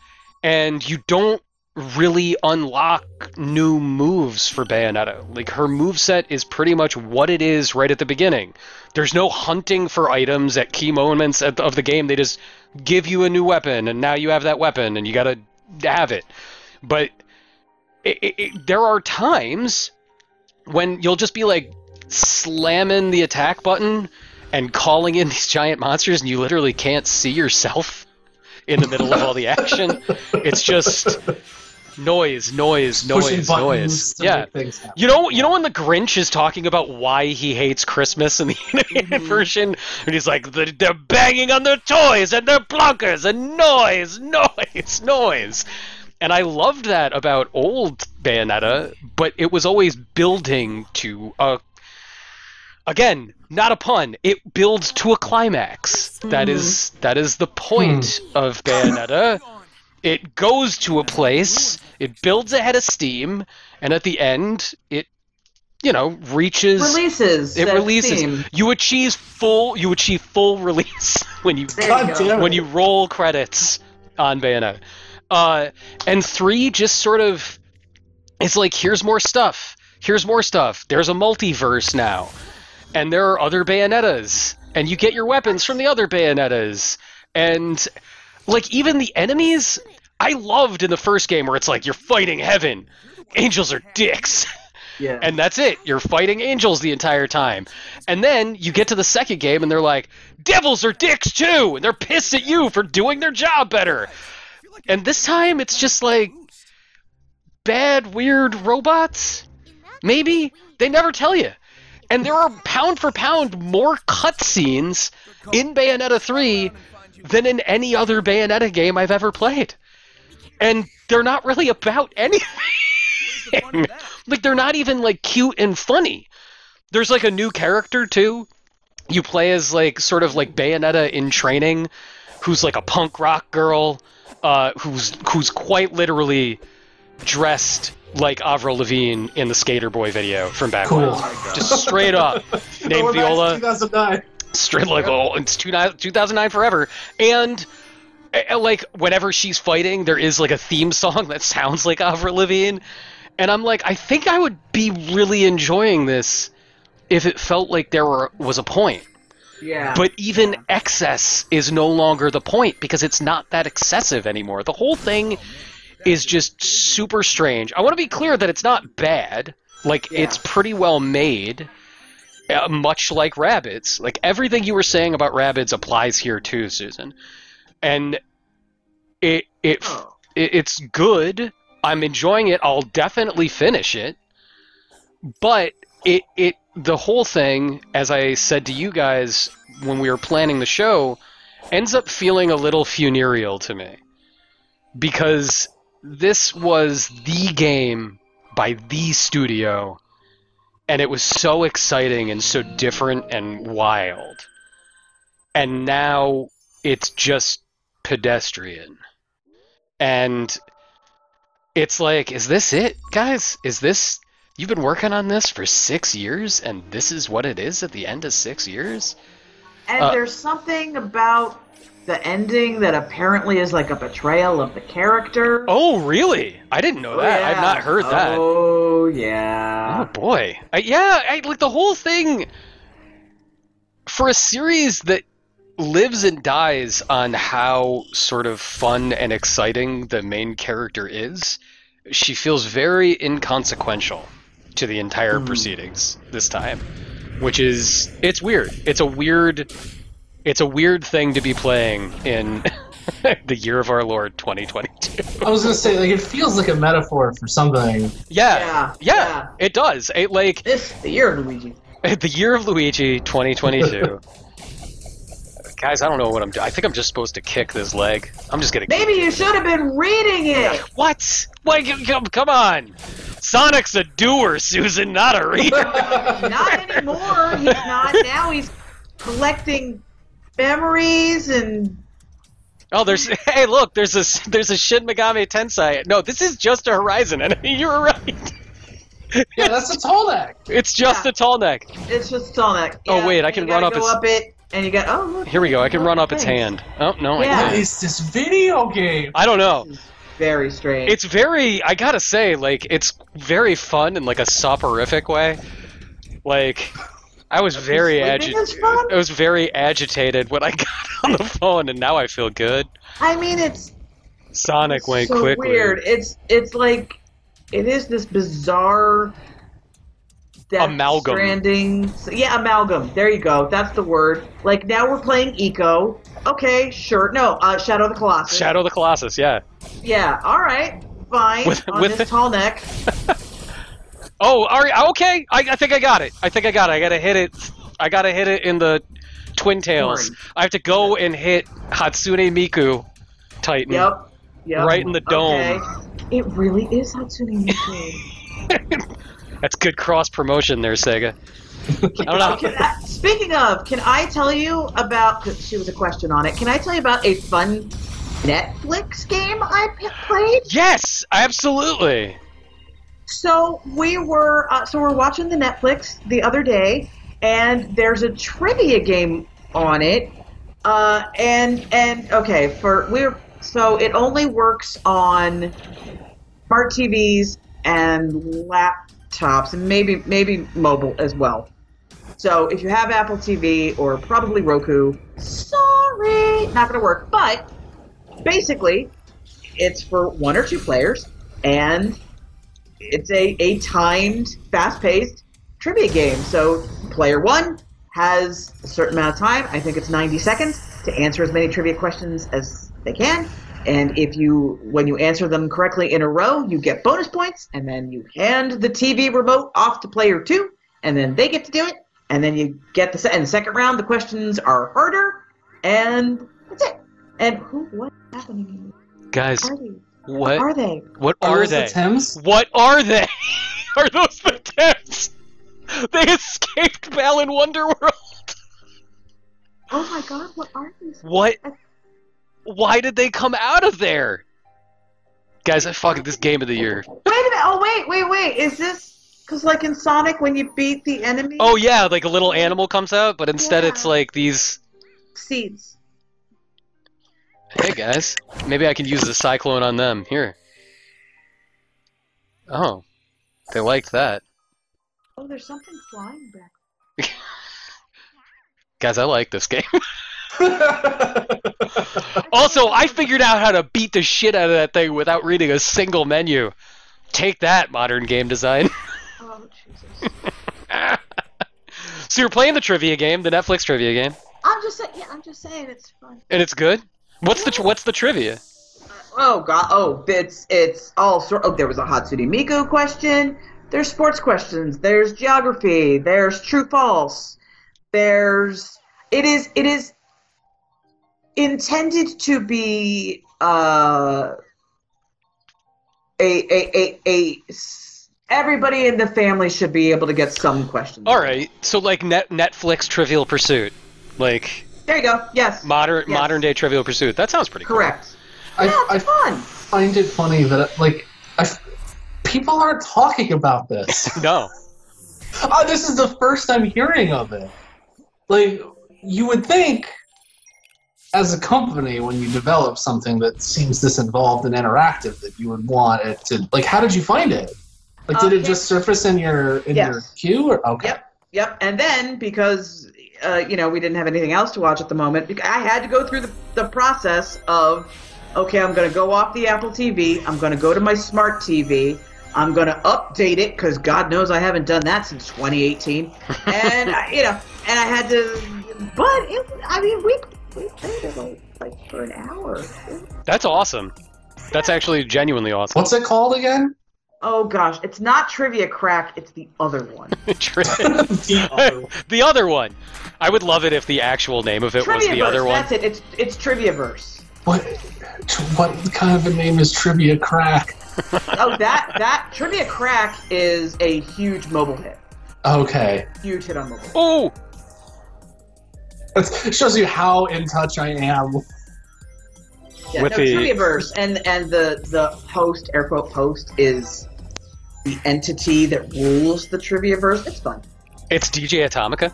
And you don't really unlock new moves for Bayonetta. Like her move set is pretty much what it is right at the beginning. There's no hunting for items at key moments of the game. They just give you a new weapon and now you have that weapon and you got to have it. But it, it, it, there are times when you'll just be like slamming the attack button and calling in these giant monsters and you literally can't see yourself in the middle of all the action. It's just noise, noise, pushing noise, buttons noise. Yeah. make things happen. You know, you know when the Grinch is talking about why he hates Christmas in the animated Mhm. version, and he's like, "They're they're banging on their toys and their blonkers and noise, noise, noise." And I loved that about old Bayonetta, but it was always building to a. Again, not a pun. It builds to a climax. That is that is the point of Bayonetta. It goes to a place, it builds ahead of steam, and at the end, it, you know, reaches. Releases. It releases. theme. You achieve full. You achieve full release when you you go. damn it. when you roll credits on Bayonetta. Uh, and three just sort of, it's like here's more stuff. Here's more stuff. There's a multiverse now, and there are other Bayonettas, and you get your weapons from the other Bayonettas, and like even the enemies. I loved in the first game where it's like you're fighting heaven, angels are dicks. Yeah. and that's it. You're fighting angels the entire time. And then you get to the second game and they're like, devils are dicks too, and they're pissed at you for doing their job better. And this time it's just like bad, weird robots? Maybe? They never tell you. And there are pound for pound more cutscenes in Bayonetta 3 than in any other Bayonetta game I've ever played. And they're not really about anything. like they're not even like cute and funny. There's like a new character too. You play as like sort of like Bayonetta in training, who's like a punk rock girl, uh, who's who's quite literally dressed like Avril Lavigne in the Skater Boy video from back when. Cool. Just straight up, named Going back to Viola 2009. straight like oh it's two, 2009 forever and like whenever she's fighting there is like a theme song that sounds like Avril Lavigne and I'm like I think I would be really enjoying this if it felt like there were was a point yeah. but even excess is no longer the point because it's not that excessive anymore the whole thing is just super strange I want to be clear that it's not bad like Yeah. it's pretty well made uh, much like Rabbids. Like everything you were saying about Rabbids applies here too, Susan. And it it, Oh. it it's good. I'm enjoying it. I'll definitely finish it. But it it the whole thing, as I said to you guys when we were planning the show, ends up feeling a little funereal to me. Because this was the game by the studio, and it was so exciting and so different and wild. And now it's just pedestrian. And it's like, is this it, guys? Is this. You've been working on this for six years, and this is what it is at the end of six years? And Uh, there's something about the ending that apparently is like a betrayal of the character. Oh, really? I didn't know that. I've not heard that. Oh yeah. Oh boy, I, yeah, I, like the whole thing for a series that lives and dies on how sort of fun and exciting the main character is. She feels very inconsequential to the entire Hmm. proceedings this time, which is it's weird. It's a weird, it's a weird thing to be playing in the year of our Lord 2022. I was gonna say like it feels like a metaphor for something. Yeah, Yeah, yeah, yeah. it does. It like This the year of Luigi. the year of Luigi 2022. Guys, I don't know what I'm doing. I think I'm just supposed to kick this leg. I'm just gonna. Maybe you should have been reading it. What? Wait, come, come on. Sonic's a doer, Susan, not a reader. not anymore. He's not now. He's collecting memories and oh, there's. Hey, look, there's a there's a Shin Megami Tensei. No, this is just a Horizon enemy. You were right. yeah, that's a tall neck. It's just Yeah. a tall neck. it's just Sonic. Oh, Yeah, wait, I can you run gotta up go its- up it, and you got oh look. Here we go. I can run up its hand. Oh no, I Yeah. What can't. is this video game? I don't know. Very strange. It's very. I gotta say, like, it's very fun in like a soporific way. Like, I was very agitated. fun? I was very agitated when I got on the phone, and now I feel good. I mean, it's Sonic went so quickly. weird. It's it's like it is this bizarre Death Amalgam. Stranding. Yeah, amalgam. There you go. That's the word. Like now we're playing Eco. Okay, sure. No, uh, Shadow of the Colossus. Shadow of the Colossus, yeah. Yeah. All right. Fine. With- on with this the- tall neck. Oh, all right, okay. I, I think I got it. I think I got it. I gotta hit it. I gotta hit it in the twin tails. I have to go and hit Hatsune Miku Titan. Yep. Yep. Right in the dome. Okay. It really is Hatsune Miku. That's good cross promotion there, Sega. I don't know. Can I- speaking of, can I tell you about? She was a question on it. Can I tell you about a fun Netflix game I played? Yes, absolutely. So we were, uh, so we're watching the Netflix the other day, and there's a trivia game on it. Uh, and and okay, for we're so it only works on smart TVs and laptops, and maybe maybe mobile as well. So if you have Apple TV or probably Roku, sorry, not gonna work. But basically, it's for one or two players, and it's a, a timed, fast paced trivia game. So player one has a certain amount of time, I think it's 90 seconds, to answer as many trivia questions as they can. And if you, when you answer them correctly in a row, you get bonus points, and then you hand the TV remote off to player two, and then they get to do it. And then you get the, se- and the second round, the questions are harder, and that's it. And who, what's happening? Guys, Are they? what Are they? what Are are those the they? Tims? What are they? are those the Tims? They escaped Balan Wonderworld. Oh my god, what are these? What? Why did they come out of there? Guys, I fucking this game of the year. Wait a minute. Oh, wait, wait, wait. Is this because, like in Sonic, when you beat the enemy? Oh yeah, like a little animal comes out, but instead Yeah. it's like these. seeds. Hey guys, maybe I can use the cyclone on them. Here. Oh, they liked that. Oh, there's something flying back. Guys, I like this game. Also, I figured out how to beat the shit out of that thing without reading a single menu. Take that, modern game design. Oh Jesus. so you're playing the trivia game, the Netflix trivia game, I'm just saying. Yeah, I'm just saying it's fun. and it's good. What's the what's the trivia? Oh god. Oh, it's it's all sort. Oh, there was a Hatsune Miku question. There's sports questions. There's geography. There's true false. There's it is it is intended to be uh a a a everybody in the family should be able to get some questions. All right, so like net Netflix Trivial Pursuit, like There you go. Yes. modern Yes. modern day Trivial Pursuit. That sounds pretty cool. Correct. I, yeah, I it's fun. find it funny that like I, people aren't talking about this. No. oh, this is the first I'm hearing of it. Like you would think, as a company, when you develop something that seems this involved and interactive, that you would want it to like. How did you find it? Like, did Uh, it just surface in your in Yes. your queue? Or okay. Yep. Yep. And then because uh, you know we didn't have anything else to watch at the moment, I had to go through the, the process of okay, I'm going to go off the Apple TV. I'm going to go to my smart TV. I'm going to update it because God knows I haven't done that since 2018. and I, you know, and I had to. But it, I mean, we we played it like, like for an hour. That's awesome. That's actually genuinely awesome. What's it called again? Oh gosh, it's not trivia crack. It's the other one. Tri- The other one. the other one. I would love it if the actual name of it was Trivia the other one. That's it. It's it's Triviaverse. What what kind of a name is Trivia Crack? oh, that that trivia crack is a huge mobile hit. Okay, Huge hit on mobile. Oh, That's- it shows you how in touch I am. Yeah, With no, the- Triviaverse and and the the host air quote host is the entity that rules the Triviaverse. It's fun. it's DJ Atomica.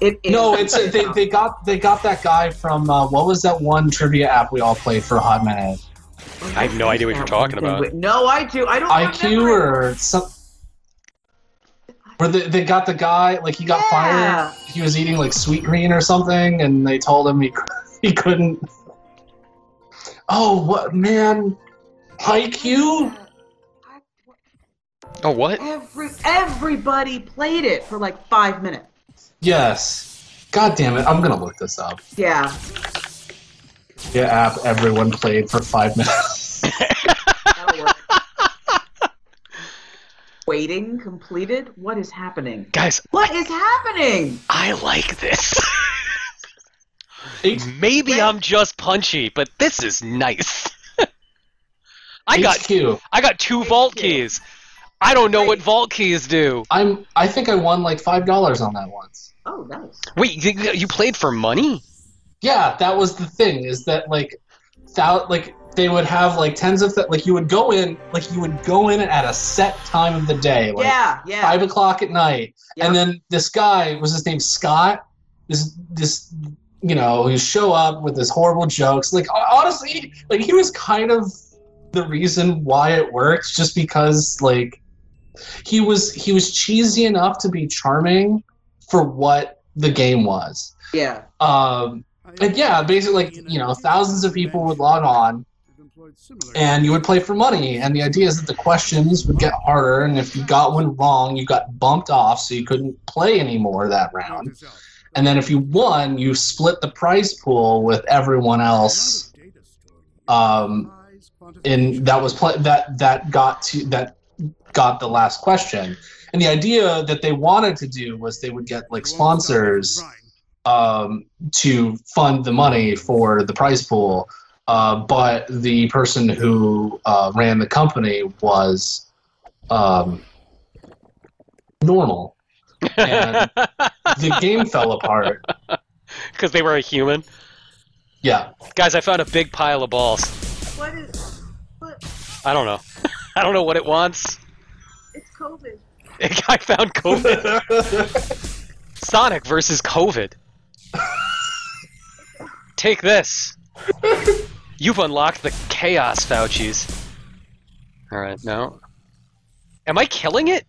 It is. No, it's they, they got they got that guy from uh, what was that one trivia app we all played for a hot minute? I have no idea what you're talking about. No, I do. I don't. HQ remember or some. Where they, they got the guy like he got Yeah. fired. He was eating like sweet green or something, and they told him he he couldn't. Oh what man, HQ? Oh, what? Every everybody played it for like five minutes. Yes. God damn it! I'm gonna look this up. Yeah. Yeah, app everyone played for five minutes. That'll work. Waiting completed. What is happening? Guys, What is happening? I like this. H- Maybe Wait. I'm just punchy, but this is nice. I got HQ. I got two vault HQ. keys. I don't know what Wait. vault keys do. I'm. I think I won like five dollars on that once. Oh, nice. Wait, you, you played for money? Yeah, that was the thing. Is that like, thou like they would have like tens of th- like you would go in like you would go in at a set time of the day, like yeah, yeah. five o'clock at night, yeah. and then this guy was his name Scott. This this you know he show up with his horrible jokes. Like honestly, like he was kind of the reason why it works, just because like he was he was cheesy enough to be charming for what the game was. yeah. Um, and yeah, basically, like you know, thousands of people would log on, and you would play for money. And the idea is that the questions would get harder, and if you got one wrong, you got bumped off, so you couldn't play anymore that round. And then if you won, you split the prize pool with everyone else. Um, in that was play- that that got to that got the last question. And the idea that they wanted to do was they would get like sponsors um, to fund the money for the prize pool. Uh, but the person who uh, ran the company was um, normal. And the game fell apart. Because they were a human. Yeah. Guys, I found a big pile of balls. What is? What? I don't know. I don't know what it wants. It's COVID. I found COVID. Sonic versus COVID. Take this. You've unlocked the Chaos Faucis. Alright, no. Am I killing it?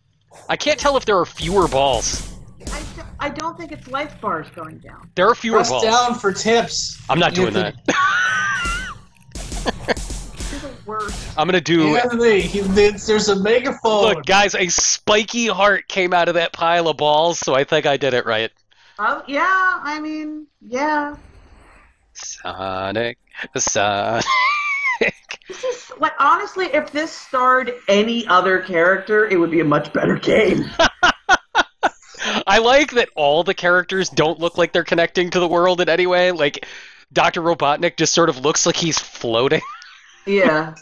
I can't tell if there are fewer balls. I, d- I don't think it's life bars going down. There are fewer Press balls. down for tips. I'm not doing that. You're the worst. I'm gonna do. Anthony, he, there's, there's a megaphone. Look, guys, a spiky heart came out of that pile of balls, so I think I did it right. Oh, yeah. I mean, yeah. Sonic, Sonic. This is like honestly, if this starred any other character, it would be a much better game. I like that all the characters don't look like they're connecting to the world in any way. Like, Dr. Robotnik just sort of looks like he's floating. yeah.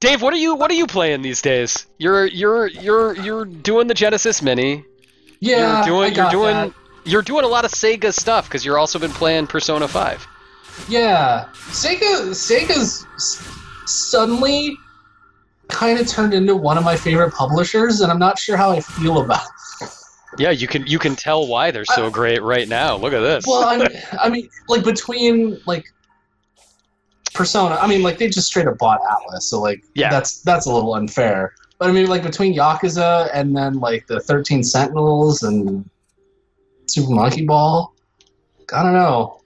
Dave, what are you what are you playing these days? You're you're you're you're doing the Genesis Mini. Yeah, you're doing I you're got doing that. You're doing a lot of Sega stuff because you're also been playing Persona 5. Yeah, Sega Sega's suddenly kind of turned into one of my favorite publishers, and I'm not sure how I feel about. it. Yeah, you can you can tell why they're so great right now. Look at this. Well, I mean, I mean, like between like Persona, I mean, like they just straight up bought Atlus, so like Yeah. that's that's a little unfair. But I mean, like between Yakuza and then like the Thirteen Sentinels and Super Monkey Ball, I don't know.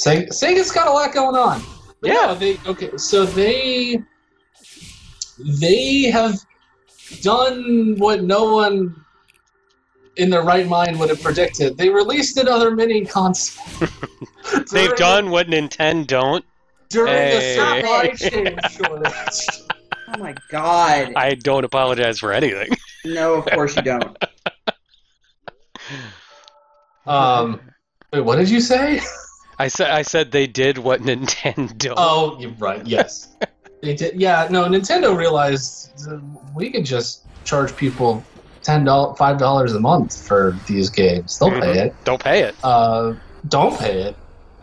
Sega, Sega's got a lot going on. But Yeah. no, they okay. So they they have done what no one in their right mind would have predicted. They released another mini console. They've During- done what Nintendo don't. during Hey. a supply chain shortage. Oh my god. I don't apologize for anything. No, of course you don't. Um, wait, what did you say? I said I said they did what Nintendo. Oh, you're right. Yes, they did. Yeah, no. Nintendo realized we could just charge people ten dollars, five dollars a month for these games. They'll pay it. Don't pay it. Uh, don't pay it.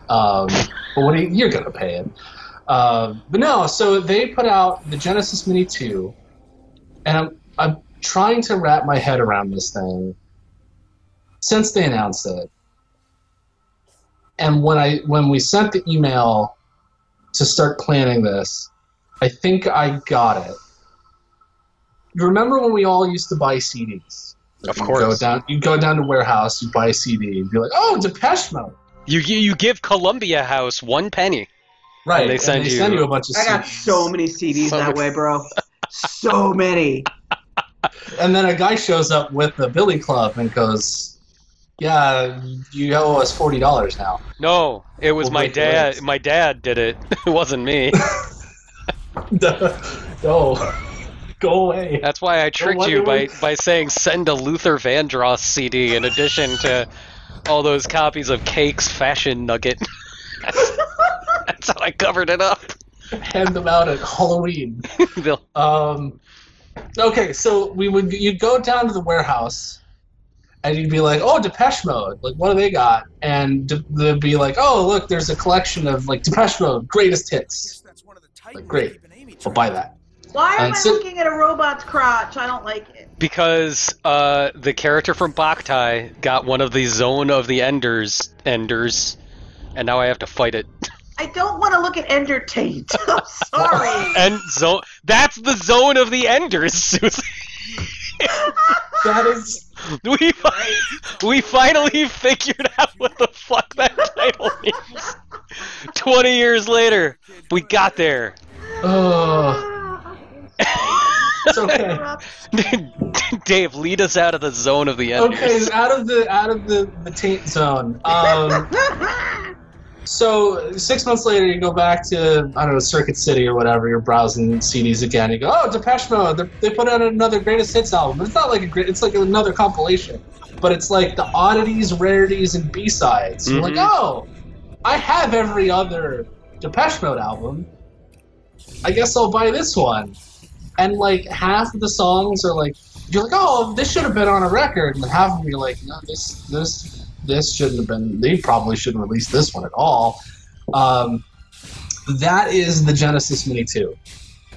Um, but what are you, you're gonna pay it. Uh, but no, so they put out the Genesis Mini 2, and I'm I'm trying to wrap my head around this thing since they announced it. And when I when we sent the email to start planning this, I think I got it. You remember when we all used to buy CDs? Of You course. go down. You go down to warehouse. You buy a CD. And be like, "Oh, Depeche Mode." You you, you give Columbia House one penny. Right. they send you- a bunch of I got so many CDs So that many- way, bro. So many. And then a guy shows up with the Billy Club and goes, "Yeah, you owe us forty dollars now." No, it was We'll my dad. My dad did it. It wasn't me. no, go away. That's why I tricked you by, by saying send a Luther Vandross CD in addition to all those copies of Cake's Fashion Nugget. that's, that's how I covered it up. Hand them out at Halloween. Um, okay, so we would you'd go down to the warehouse, and you'd be like, "Oh, Depeche Mode! Like, what do they got?" And de- they'd be like, "Oh, look, there's a collection of like Depeche Mode greatest hits. Like, great, I'll buy that." Why am And I so- looking at a robot's crotch? I don't like it. because uh, the character from Boktai got one of the Zone of the Enders Enders, and now I have to fight it. I don't want to look at Ender Tate. I'm sorry. And zone that's the Zone of the Enders, Susie. That is We fi- we finally figured out what the fuck that title means. Twenty years later, we got there. oh, it's okay. Dave, lead us out of the zone of the enders. Okay, out of the out of the the taint zone. Um, so six months later, you go back to I don't know Circuit City or whatever. You're browsing CDs again. You go, oh, Depeche Mode. They're, they put out another greatest hits album. It's not like a great. It's like another compilation, but it's like the oddities, rarities, and B sides. You're like, Mhm. oh, I have every other Depeche Mode album. I guess I'll buy this one. And like half of the songs are like you're like, oh, this should have been on a record, and half of them you're like, no, this this this shouldn't have been. They probably shouldn't release this one at all. Um, that is the Genesis Mini two.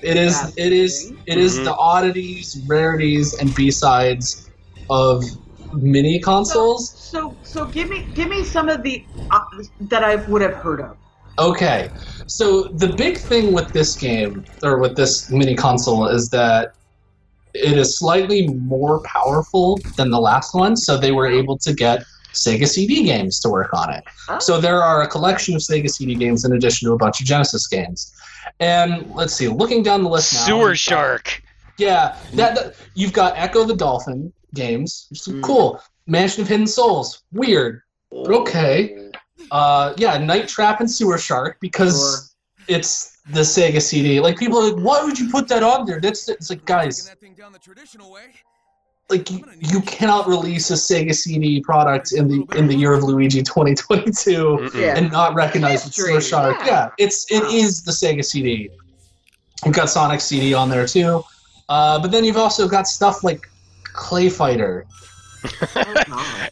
It is That's it is interesting. it is Mhm. the oddities, rarities, and B sides of mini consoles. So, so give me, give me some of the uh, that I would have heard of. Okay, so the big thing with this game or with this mini console is that it is slightly more powerful than the last one, so they were able to get Sega CD games to work on it. Oh. So there are a collection of Sega CD games in addition to a bunch of Genesis games. And let's see, looking down the list now. Sewer got- Shark. Yeah, that, that- you've got Ecco the Dolphin games, which is Mm. cool. Mansion of Hidden Souls, weird. But okay. Uh, yeah, Night Trap and Sewer Shark because it's the Sega CD. Like people are like, why would you put that on there? That's it's like guys, like you, you cannot release a Sega CD product in the in the year of Luigi 2022 Mm-mm. Yeah. and not recognize it's History, Sewer Shark. yeah. Yeah, it's it Wow. is the Sega CD. You've got Sonic CD on there too, uh, but then you've also got stuff like Clay Fighter.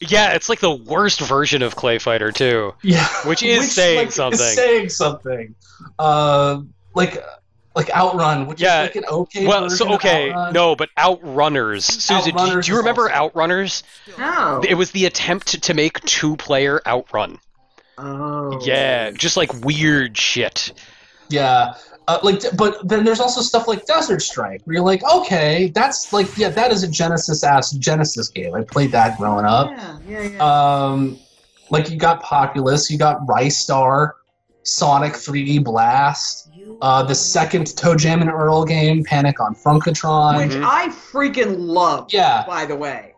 Yeah, it's like the worst version of Clay Fighter too. Yeah, Which is saying like, something. Is saying something. Uh, like like Outrun, which Yeah, is like an okay. Well, so okay, Outrun. no, but Outrunners. Susan, do, Outrunners do you remember awesome. Outrunners? No. It was the attempt to make two-player Outrun. Oh. Yeah, just like weird shit. Yeah. Uh, like, but then there's also stuff like Desert Strike, where you're like, okay, that's like, yeah, that is a Genesis ass Genesis game. I played that growing up. Yeah, yeah, yeah. Um, like you got Populous, you got Ristar, Sonic 3D Blast, uh, the second ToeJam and Earl game, Panic on Funkotron. Which I freaking love. Yeah. By the way.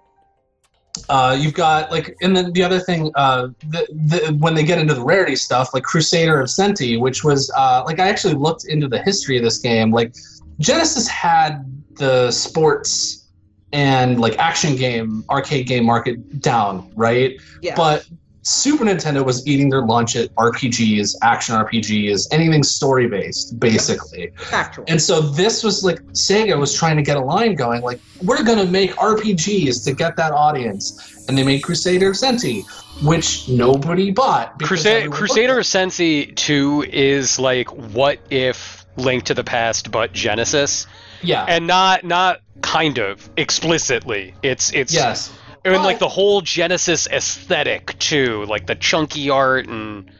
Uh, you've got like, and then the other thing, uh, the, the, when they get into the rarity stuff, like Crusader of Centy, which was uh, like I actually looked into the history of this game. Like Genesis had the sports and like action game, arcade game market down, right? Yeah. But Super Nintendo was eating their lunch at RPGs, action RPGs, anything story based, basically. factual. And so this was like Sega was trying to get a line going, like we're going to make RPGs to get that audience, and they made Crusader of Centy, which nobody bought. because Crusader, everyone Crusader looked of Centy 2 is like what if Link to the Past but Genesis, yeah, and not not kind of explicitly. It's it's yes, and like the whole Genesis aesthetic too, like the chunky art and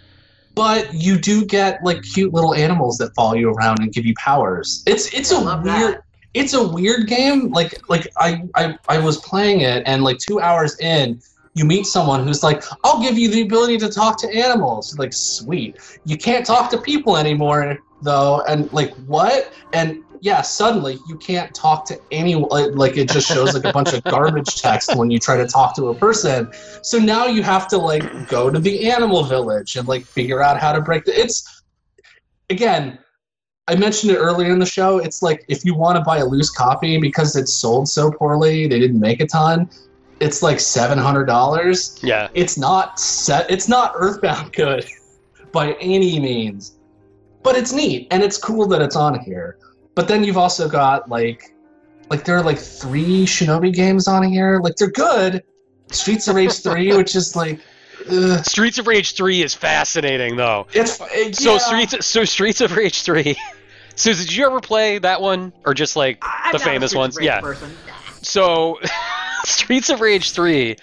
but you do get like cute little animals that follow you around and give you powers. It's it's I a weird. that. It's a weird game. Like like I, I I was playing it and like two hours in, you meet someone who's like, "I'll give you the ability to talk to animals." Like, sweet. You can't talk to people anymore though, and like what? And yeah, suddenly you can't talk to anyone. Like, it just shows like a bunch of garbage text when you try to talk to a person. So now you have to like go to the animal village and like figure out how to break the. It's again. I mentioned it earlier in the show. It's like if you want to buy a loose copy because it's sold so poorly, they didn't make a ton. It's like seven hundred dollars. yeah. It's not set. It's not Earthbound good by any means, but it's neat and it's cool that it's on here. But then you've also got like, like there are like three Shinobi games on here. Like they're good. Streets of Rage three, which is like, ugh, Streets of Rage 3 is fascinating though. it's uh, So yeah. Streets so Streets of Rage 3. so did you ever play that one or just like I'm the not a famous of ones? Rage Yeah. Person. So, Streets of Rage 3,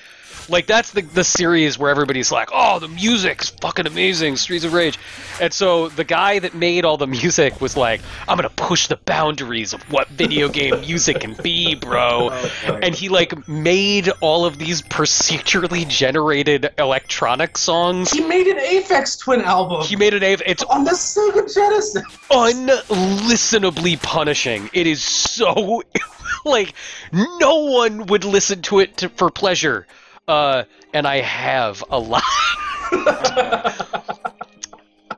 like that's the the series where everybody's like, "Oh, the music's fucking amazing, Streets of Rage." And so the guy that made all the music was like, "I'm going to push the boundaries of what video game music can be, bro." Oh and he like made all of these procedurally generated electronic songs. He made an Aphex Twin album He made an A it's on the Sega Genesis. unlistenably punishing. It is so like no one would listen to it to, for pleasure. Uh, and I have a lot.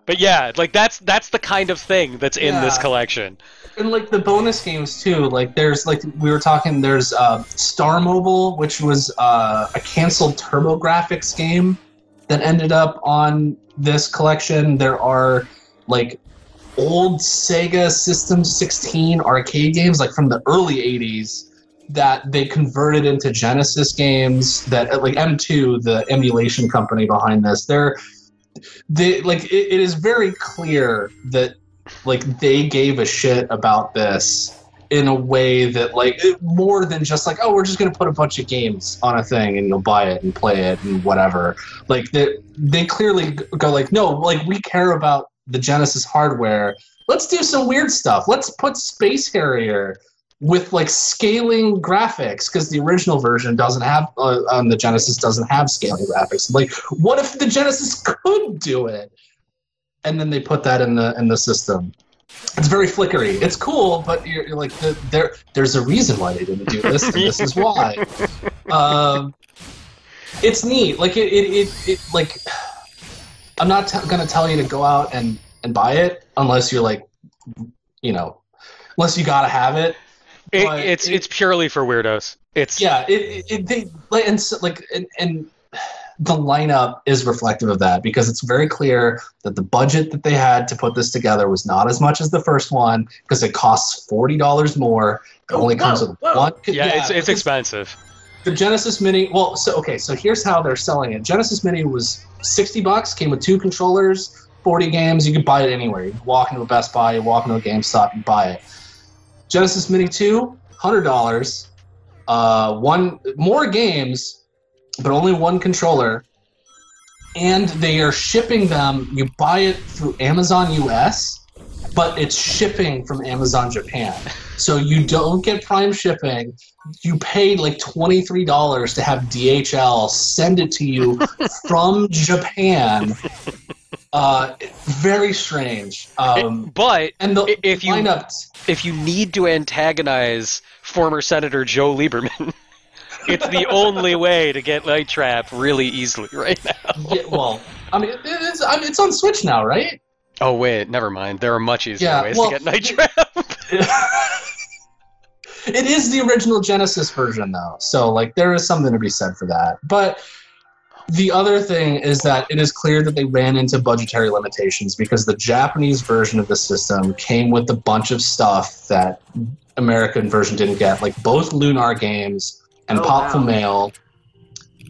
but yeah, like that's that's the kind of thing that's in this collection. and like the bonus games too like there's like we were talking there's uh, star mobile which was uh, a canceled turbografx game that ended up on this collection there are like old sega system 16 arcade games like from the early 80s that they converted into genesis games that like m2 the emulation company behind this. They're they like it, it is very clear that like they gave a shit about this in a way that like more than just like oh we're just gonna put a bunch of games on a thing and you'll buy it and play it and whatever. Like they they clearly go like no like we care about the genesis hardware. Let's do some weird stuff. Let's put space harrier with like scaling graphics because the original version doesn't have uh, on the genesis doesn't have scaling graphics like what if the genesis could do it and then they put that in the in the system. It's very flickery. It's cool, but you're, you're like the, there. There's a reason why they didn't do this, and this is why. Um, it's neat. Like it, it, it, it like. I'm not t- gonna tell you to go out and and buy it unless you're like, you know, unless you gotta have it. It, it's it- it's purely for weirdos. It's Yeah, it, it, it they like and so, like and, and the lineup is reflective of that because it's very clear that the budget that they had to put this together was not as much as the first one because it costs forty dollars more. It only comes Whoa, with whoa. one. Yeah, it's it's expensive. The Genesis Mini. Well, so okay, so here's how they're selling it. Genesis Mini was sixty bucks. Came with two controllers, forty games. You could buy it anywhere. You walk into a Best Buy, you walk into a GameStop, you buy it. Genesis Mini two, hundred dollars. Uh, one more games, but only one controller. And they are shipping them. You buy it through Amazon US, but it's shipping from Amazon Japan. So you don't get Prime shipping. You paid like twenty three dollars to have DHL send it to you from Japan. Uh, very strange. Um, But and the, if you- lineup, if you need to antagonize former Senator Joe Lieberman, it's the only way to get Night Trap really easily right now. yeah, well, I mean, it is, I mean, it's on Switch now, right? Oh wait, never mind. There are much easier Yeah, ways well, to get Night Trap. it is the original Genesis version, though. So, like, there is something to be said for that. But the other thing is that it is clear that they ran into budgetary limitations because the Japanese version of the system came with a bunch of stuff that American version didn't get, like both Lunar games and Oh, Popful wow. Mail.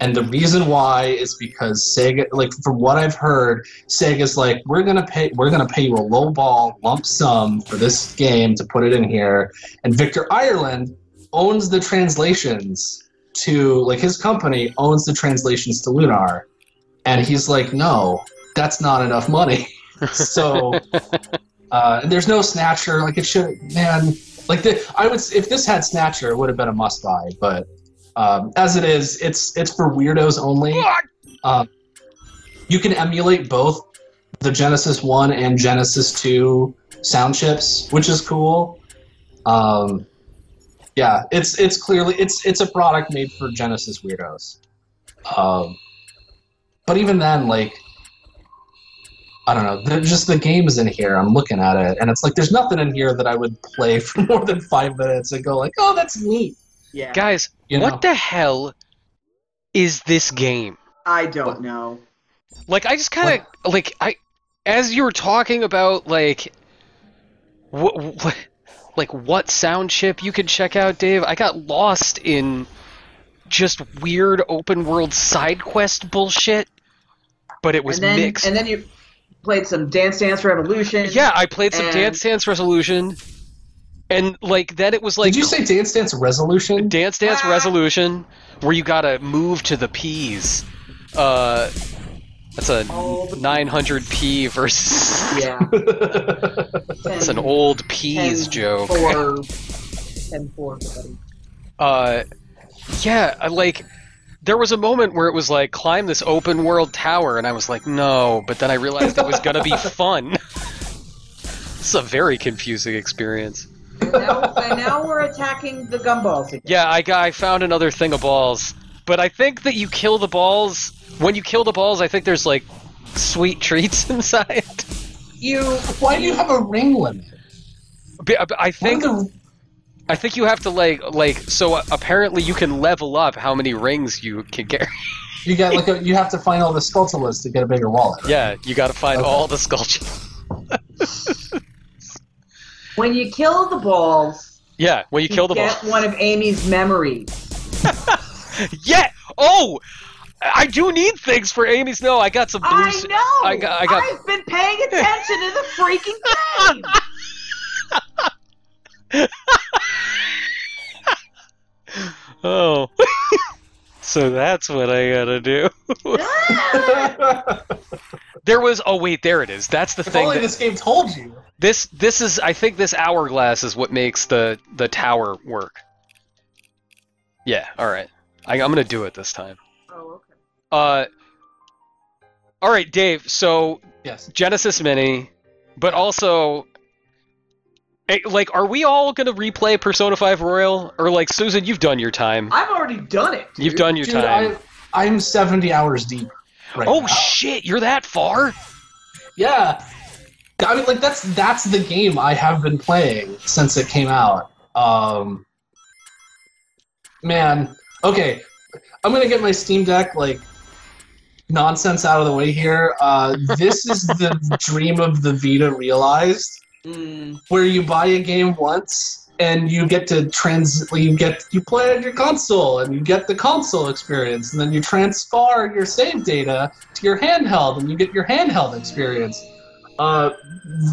And the reason why is because Sega, like from what I've heard, Sega's like, we're gonna pay, we're gonna pay you a low ball lump sum for this game to put it in here. And Victor Ireland owns the translations to, like his company owns the translations to Lunar, and he's like, no, that's not enough money. so uh, there's no Snatcher. Like it should, man. Like the, I would, if this had Snatcher, it would have been a must buy. But um, as it is, it's it's for weirdos only. Um, you can emulate both the Genesis One and Genesis Two sound chips, which is cool. Um, yeah, it's it's clearly it's it's a product made for Genesis weirdos. Um, but even then, like I don't know. There's just the games in here. I'm looking at it, and it's like there's nothing in here that I would play for more than five minutes and go like, "Oh, that's neat." Yeah. Guys, You what know? the hell is this game? I don't know. Like I just kind of like I as you were talking about like what, what like what sound chip you could check out, Dave. I got lost in just weird open world side quest bullshit, but it was and then mixed. and then you played some Dance Dance Revolution. yeah, I played some and- Dance Dance Resolution, and like then it was like Did you say Dance Dance Resolution? Dance Dance Ah. Resolution, where you gotta move to the P's. Uh, that's a Oh, 900p versus. Yeah. That's an old P's joke. Four, 10 4, buddy. Uh, yeah, I like. There was a moment where it was like climb this open world tower, and I was like, no. But then I realized it was gonna be fun. This is a very confusing experience. And now, and now we're attacking the gumballs again. Yeah, I I found another thing of balls, but I think that you kill the balls. When you kill the balls, I think there's like sweet treats inside. You. Why do you have a ring limit? But- uh, but I think the- I think you have to like like so uh, apparently you can level up how many rings you can get. you got like a, you have to find all the Skulltulas to get a bigger wallet. right? Yeah, you got to find Okay. all the sculptures. When you kill the balls, Yeah, when you you kill the balls get ball. one of Amy's memories. Yeah. Oh, I do need things for Amy's. No, I got some blue. I s- know. I got- I got- have been paying attention to the freaking game. Oh. so that's what I gotta do. there was. Oh wait, there it is. That's the if thing. only that- this game told you. This this is I think this hourglass is what makes the the tower work. Yeah, all right. I, I'm gonna do it this time. oh, okay. Uh, all right, Dave. So Yes. Genesis Mini, but also, eh, like, are we all gonna replay Persona 5 Royal, or like Susan, you've done your time. I've already done it. You've done your Dude, time. I, I'm 70 hours deep. Right oh now. shit, you're that far? Yeah. I mean, like that's that's the game I have been playing since it came out. Um, man, okay, I'm gonna get my Steam Deck like nonsense out of the way here. Uh, this is the dream of the Vita realized, Mm. where you buy a game once and you get to trans you get you play it on your console and you get the console experience and then you transfer your save data to your handheld and you get your handheld experience. Uh,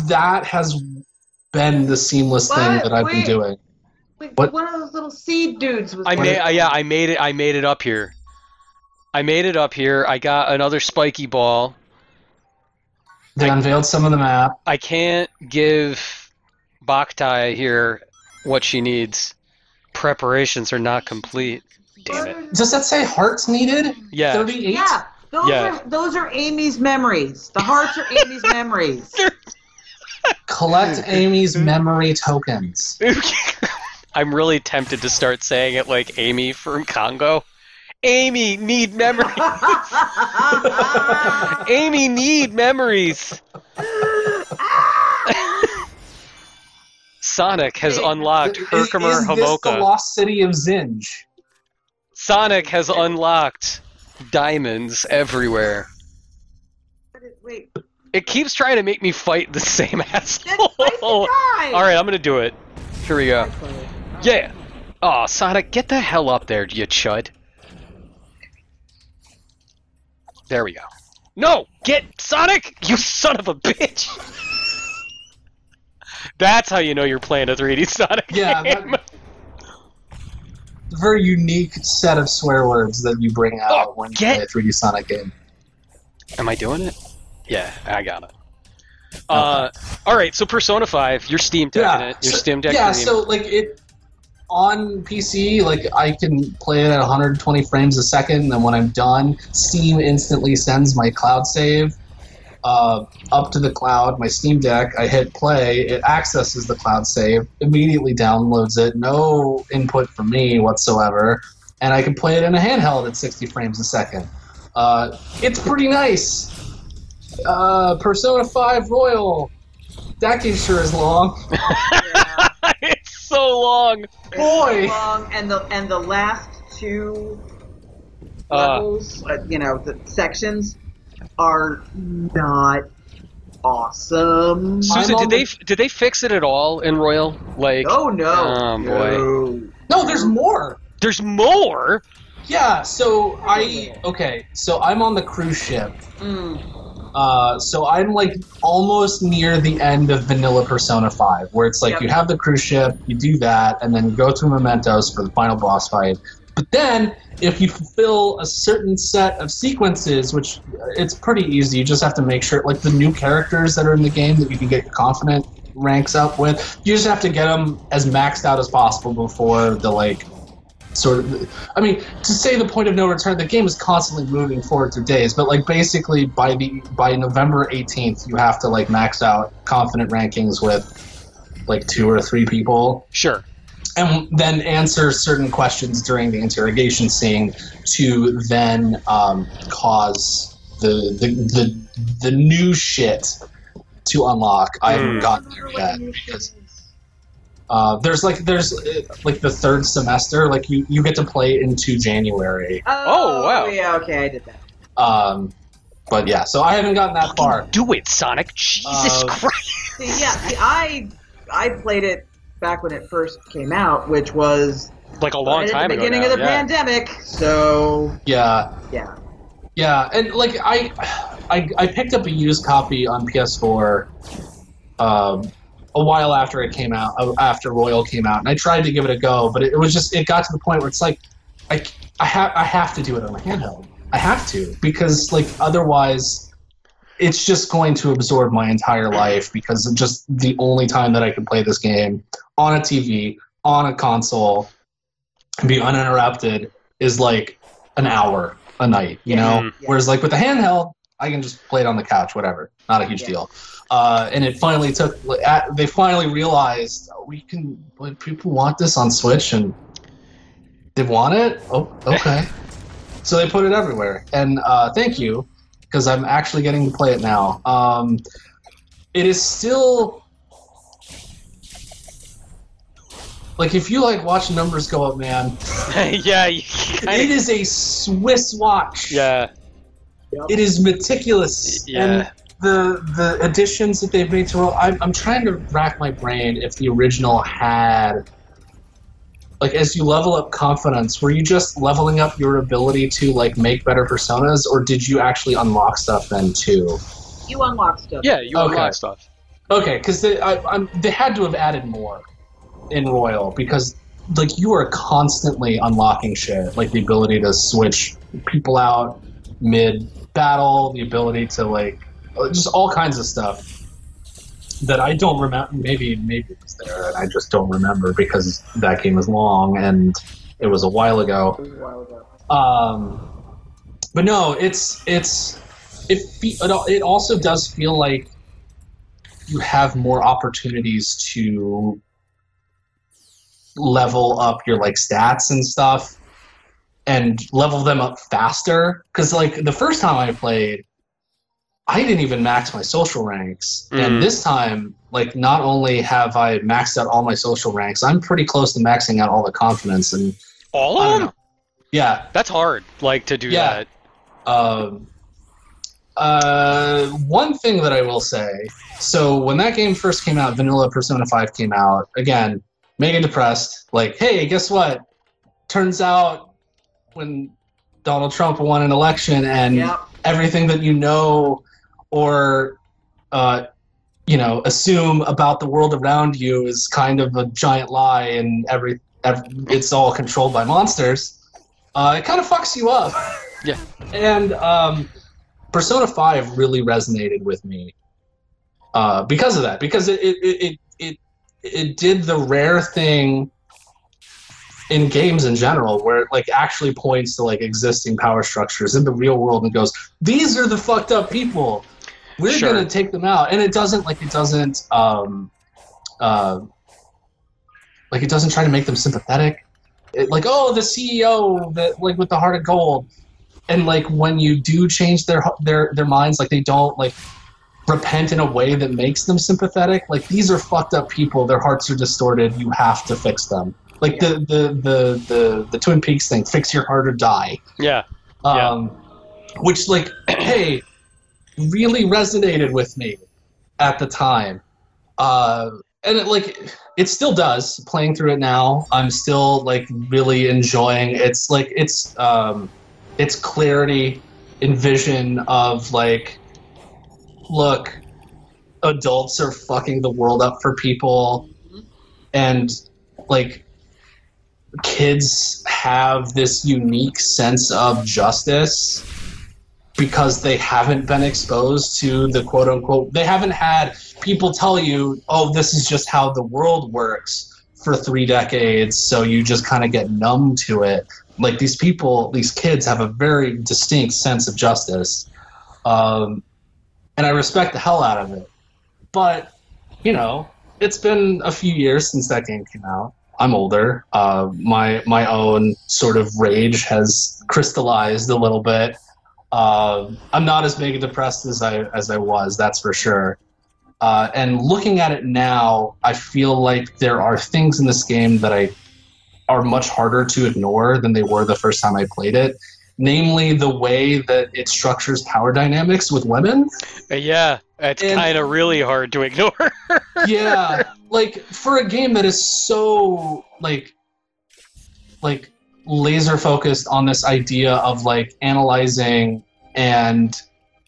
that has been the seamless thing that I've been doing. Wait, What? One of those little seed dudes was I made, uh, yeah, I made it. I made it up here. I made it up here. I got another spiky ball. They unveiled some of the map. I can't give Baktai here what she needs. Preparations are not complete. Damn it. Does that say hearts needed? Yeah. 38? Yeah, those Yeah. are those are Amy's memories. The hearts are Amy's memories. Collect Amy's memory tokens. I'm really tempted to start saying it like Amy from Congo. Amy need memories. Amy need memories. Sonic has unlocked Is- Herkimer is this the Homolka. lost city of Zinj? Sonic has unlocked diamonds everywhere. Wait, It keeps trying to make me fight the same that's asshole. spicy All guy. right, I'm gonna do it. Here we go. Yeah. Oh, Sonic, get the hell up there, you chud. There we go. No, get Sonic, you son of a bitch. That's how you know you're playing a 3D Sonic Yeah, game. Very unique set of swear words that you bring out Oh, when you get- play a 3D Sonic game. Am I doing it? Yeah, I got it. Uh, all right, so Persona 5, you're Steam decking it. Your so- Steam Deck Yeah, so like it on PC, like I can play it at 120 frames a second, and then when I'm done, Steam instantly sends my cloud save uh, up to the cloud. My Steam Deck, I hit play, it accesses the cloud save, immediately downloads it, no input from me whatsoever, and I can play it in a handheld at 60 frames a second. Uh, it's pretty nice. Uh, Persona 5 Royal. That game sure is long. Yeah. it's so long. Boy. Long, and the and the last two Uh, levels, uh, you know, the sections are not awesome. Susan, did they did they fix it at all in Royal? Like, Oh no! Oh, boy. No. No, there's more. there's more. Yeah, so I okay, so I'm on the cruise ship. Mm. Uh, so I'm like almost near the end of Vanilla Persona 5, where it's like Yep. you have the cruise ship, you do that, and then you go to Mementos for the final boss fight. But then, if you fulfill a certain set of sequences, which uh, it's pretty easy, you just have to make sure, like the new characters that are in the game that you can get confidant ranks up with, you just have to get them as maxed out as possible before the like sort of i mean to say the point of no return the game is constantly moving forward through days but like basically by the by november 18th you have to like max out confidant rankings with like two or three people Sure. and then answer certain questions during the interrogation scene to then um, cause the, the the the new shit to unlock i haven't Hmm. gotten there yet because uh, there's like there's uh, like the third semester like you you get to play into january Oh, wow. Yeah, okay, I did that. um but yeah so i haven't gotten that far Do it, Sonic. Jesus Uh, Christ. See, yeah, see, I I played it back when it first came out, which was Like a long right time at the ago. beginning now, of the yeah. pandemic. So yeah yeah, Yeah, and like I, I, I picked up a used copy on PS4, um, a while after it came out, uh, after Royal came out, and I tried to give it a go, but it, it was just it got to the point where it's like, I, I have I have to do it on a handheld. I have to because like otherwise, it's just going to absorb my entire life because it's just the only time that I can play this game on a TV on a console and be uninterrupted is like an hour a night, you know. Mhm. Whereas like with the handheld, I can just play it on the couch, whatever. Not a huge Yeah. deal. Uh, and it finally took. They finally realized oh, we can. People want this on Switch, and they want it. Oh, okay. so they put it everywhere, and uh, thank you, because I'm actually getting to play it now. Um, it is still. Like if you like watch numbers go up, man, yeah, you it kinda, is a Swiss watch. yeah. Yep. It is meticulous. Yeah. And the the additions that they've made to Royal, I'm, I'm trying to rack my brain if the original had like as you level up confidence, were you just leveling up your ability to like make better personas, or did you actually unlock stuff then too? You unlock stuff. Yeah, you Okay. unlock stuff. Okay, because they I, they had to have added more in Royal because like you are constantly unlocking shit, like the ability to switch people out mid battle, the ability to like just all kinds of stuff that I don't remember. Maybe maybe it was there, and I just don't remember because that game is long and it was a while ago. A while ago. Um, but no, it's it's it fe- it also does feel like you have more opportunities to level up your like stats and stuff and level them up faster because like the first time i played i didn't even max my social ranks Mhm. and this time like not only have i maxed out all my social ranks i'm pretty close to maxing out all the confidence and All of them? know. yeah That's hard, like to do Yeah. that. Um, uh, one thing that I will say so when that game first came out, Vanilla Persona 5 came out, again, mega depressed. Like, hey, guess what? Turns out when Donald Trump won an election and Yep. everything that you know or uh, you know assume about the world around you is kind of a giant lie and every, ev it's all controlled by monsters uh, it kind of fucks you up Yeah. and um, persona 5 really resonated with me uh, because of that because it it, it, it it it did the rare thing in games in general where it like actually points to like existing power structures in the real world and goes these are the fucked up people we're Sure. gonna take them out and it doesn't like it doesn't um uh like it doesn't try to make them sympathetic it, like oh the ceo that like with the heart of gold and like when you do change their their their minds like they don't like repent in a way that makes them sympathetic like these are fucked up people their hearts are distorted you have to fix them like the the the the, the twin peaks thing fix your heart or die Yeah. Yeah. um, which like hey really resonated with me at the time. Uh, and it like it still does playing through it now. I'm still like really enjoying it's like it's um it's clarity and vision of like look adults are fucking the world up for people. And like kids have this unique sense of justice because they haven't been exposed to the quote unquote they haven't had people tell you oh this is just how the world works for three decades. So you just kind of get numb to it. Like these people these kids have a very distinct sense of justice. Um, and i respect the hell out of it. But you know it's been a few years since that game came out. I'm older. Uh, my my own sort of rage has crystallized a little bit um, I'm not as mega depressed as I as I was. That's for sure. Uh, and looking at it now, I feel like there are things in this game that I are much harder to ignore than they were the first time I played it. Namely, the way that it structures power dynamics with women. Uh, Yeah. It's kind of really hard to ignore. yeah like for a game that is so like like laser focused on this idea of like analyzing and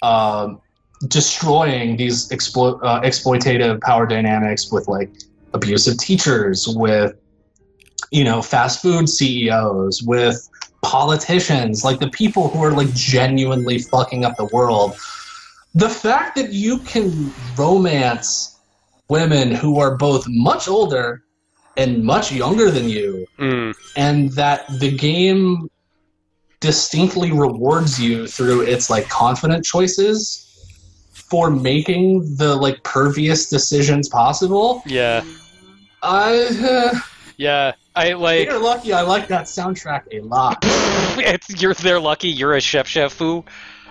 um, destroying these explo- uh, exploitative power dynamics with like abusive teachers with you know fast food ceos with politicians like the people who are like genuinely fucking up the world. The fact that you can romance women who are both much older and much younger than you Mm, and that the game distinctly rewards you through its like confidant choices for making the like pervious decisions possible yeah. i uh, Yeah. I like. you're lucky i like that soundtrack a lot it's you're they're lucky you're a chef chef foo.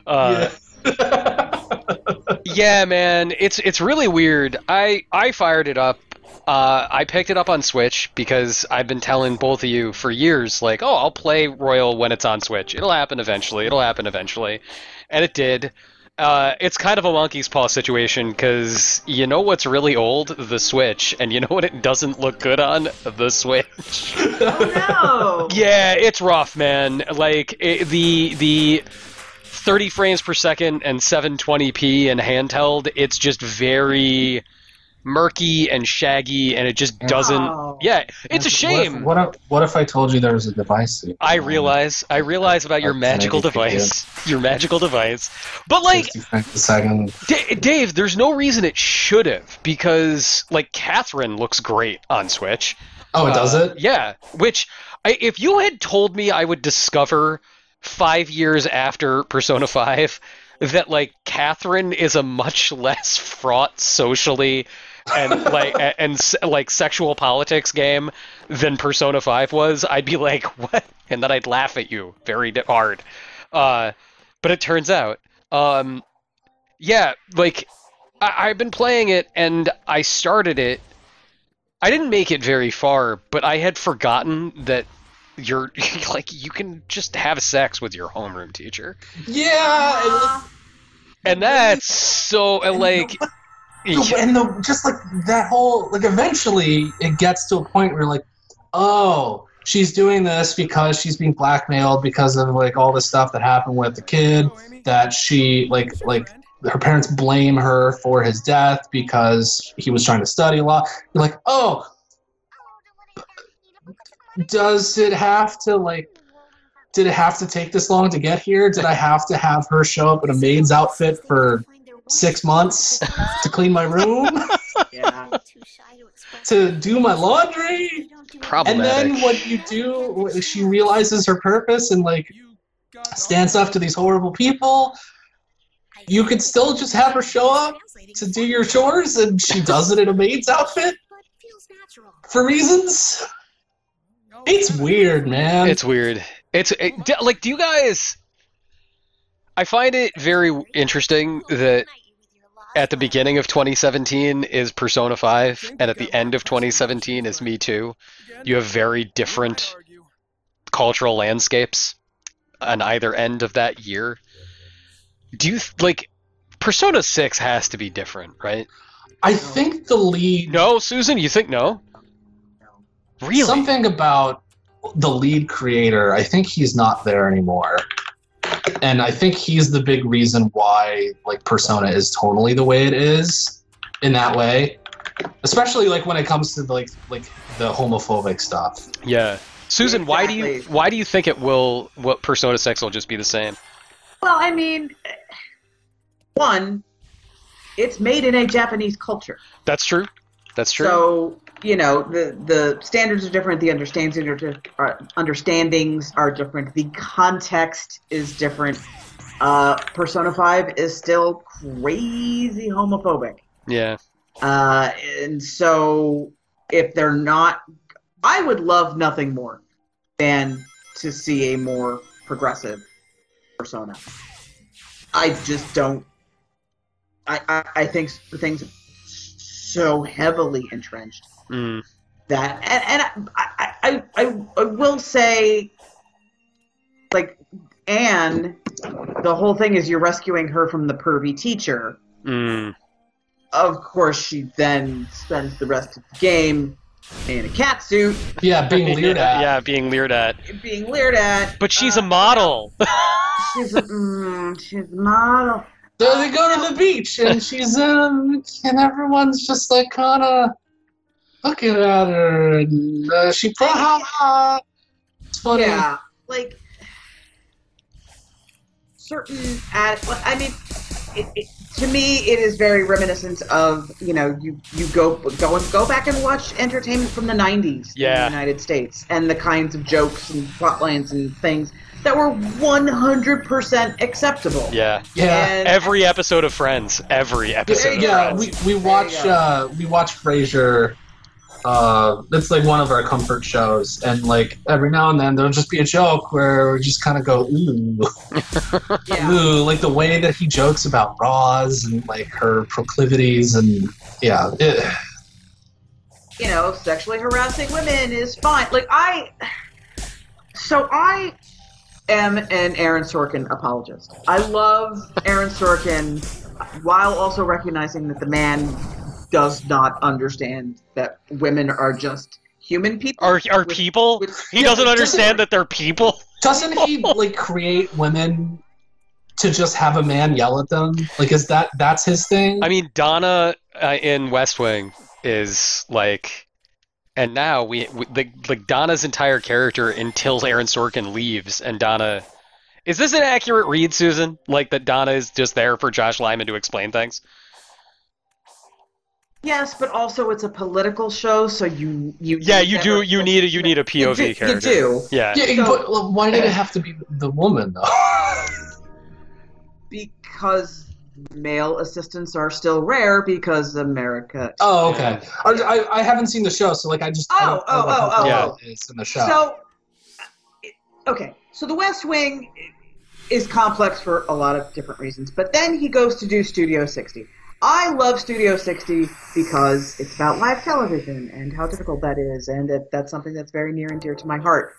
Uh, yeah, man, it's it's really weird. I I fired it up. Uh, I picked it up on Switch because I've been telling both of you for years, like, oh, I'll play Royal when it's on Switch. It'll happen eventually. It'll happen eventually. and it did. Uh, it's kind of a monkey's paw situation because you know what's really old? The Switch, and you know what it doesn't look good on? The Switch. Oh no! yeah, it's rough, man. Like it, the the 30 frames per second and 720p and handheld, it's just very murky and shaggy, and it just doesn't. Oh. Yeah, it's a shame. What if, what if what if I told you there was a device? that I realize, I realize about your magical maybe pretty device, your magical device. But like, 60 frames a second. D- Dave, there's no reason it should have because like Catherine looks great on Switch. Oh, it does Uh, it? Yeah, which I, if you had told me I would discover five years after Persona Five that like Catherine is a much less fraught socially and like a- and like sexual politics game than Persona Five was, I'd be like, what? And then I'd laugh at you very hard. Uh, but it turns out, um, yeah, like I- I've been playing it and I started it. I didn't make it very far, but I had forgotten that you're like you can just have sex with your homeroom teacher, Yeah. And that's so like. And, and the just like that whole like eventually it gets to a point where like, oh, she's doing this because she's being blackmailed because of like all the stuff that happened with the kid that she like like her parents blame her for his death because he was trying to study law. You're like, oh, does it have to like? Did it have to take this long to get here? Did I have to have her show up in a maid's outfit for six months to clean my room, yeah. to do my laundry? Probably. And then what you do, she realizes her purpose and like stands up to these horrible people. You could still just have her show up to do your chores, and she does it in a maid's outfit for reasons. It's weird, man. It's weird. It's it, like, do you guys? I find it very interesting that at the beginning of 2017 is Persona 5, and at the end of 2017 is Me Too. You have very different cultural landscapes on either end of that year. Do you like Persona 6 has to be different, right? I think the lead. No, Susan, you think no? Really? Something about the lead creator, I think he's not there anymore. And I think he's the big reason why like Persona is totally the way it is in that way. Especially like when it comes to like like the homophobic stuff. Yeah. Susan, why do you why do you think it will what Persona 6 will just be the same? Well, I mean, one, it's made in a Japanese culture. That's true. That's true. So you know the the standards are different. The understandings are, are understandings are different. The context is different. Uh, Persona Five is still crazy homophobic, yeah. uh, and so if they're not, I would love nothing more than to see a more progressive Persona. I just don't. I I, I think things so heavily entrenched Mm. that and, and I, I, I, I will say like Anne the whole thing is you're rescuing her from the pervy teacher Mm. of course she then spends the rest of the game in a cat suit Yeah, being leered at. yeah, being leered at. being leered at But she's Uh, a model. she's a, mm, she's a model So they go to the beach and she's in, and everyone's just like kind of looking at her, and uh, she pro ha ha. It's funny. yeah like certain ad i mean it, it, to me it is very reminiscent of you know you you go go and go back and watch entertainment from the 90s Yeah. in the united states and the kinds of jokes and plot lines and things that were 100% acceptable yeah. Yeah. And- Every episode of Friends. Every episode. There of yeah. Friends. we, we watch go. uh, we watch Frasier. Uh, that's like one of our comfort shows, and like every now and then there'll just be a joke where we just kind of go ooh, yeah ooh, like the way that he jokes about Roz and like her proclivities, and yeah, it, you know, sexually harassing women is fine. Like I, so I am an Aaron Sorkin apologist. I love Aaron Sorkin while also recognizing that the man does not understand that women are just human people. Are are with- people? with- He Yeah, doesn't but understand that they're people. Doesn't he like create women to just have a man yell at them? Like, is that that's his thing? I mean, Donna uh, in West Wing is like, and now we, we like, like Donna's entire character until Aaron Sorkin leaves, and Donna. Is this an accurate read, Susan? Like that Donna is just there for Josh Lyman to explain things? Yes, but also it's a political show, so you you Yeah, you do. You need a you need a POV you do, character. You do Yeah. yeah, so- but why did it have to be the woman though? because male assistants are still rare because America. oh, okay. I, I, I haven't seen the show, so like I just oh, I Oh, don't oh, what oh, oh, role is in the show. So, uh, okay, so The West Wing is complex for a lot of different reasons, but then he goes to do Studio 60. I love Studio 60 because it's about live television and how difficult that is, and that, that's something that's very near and dear to my heart.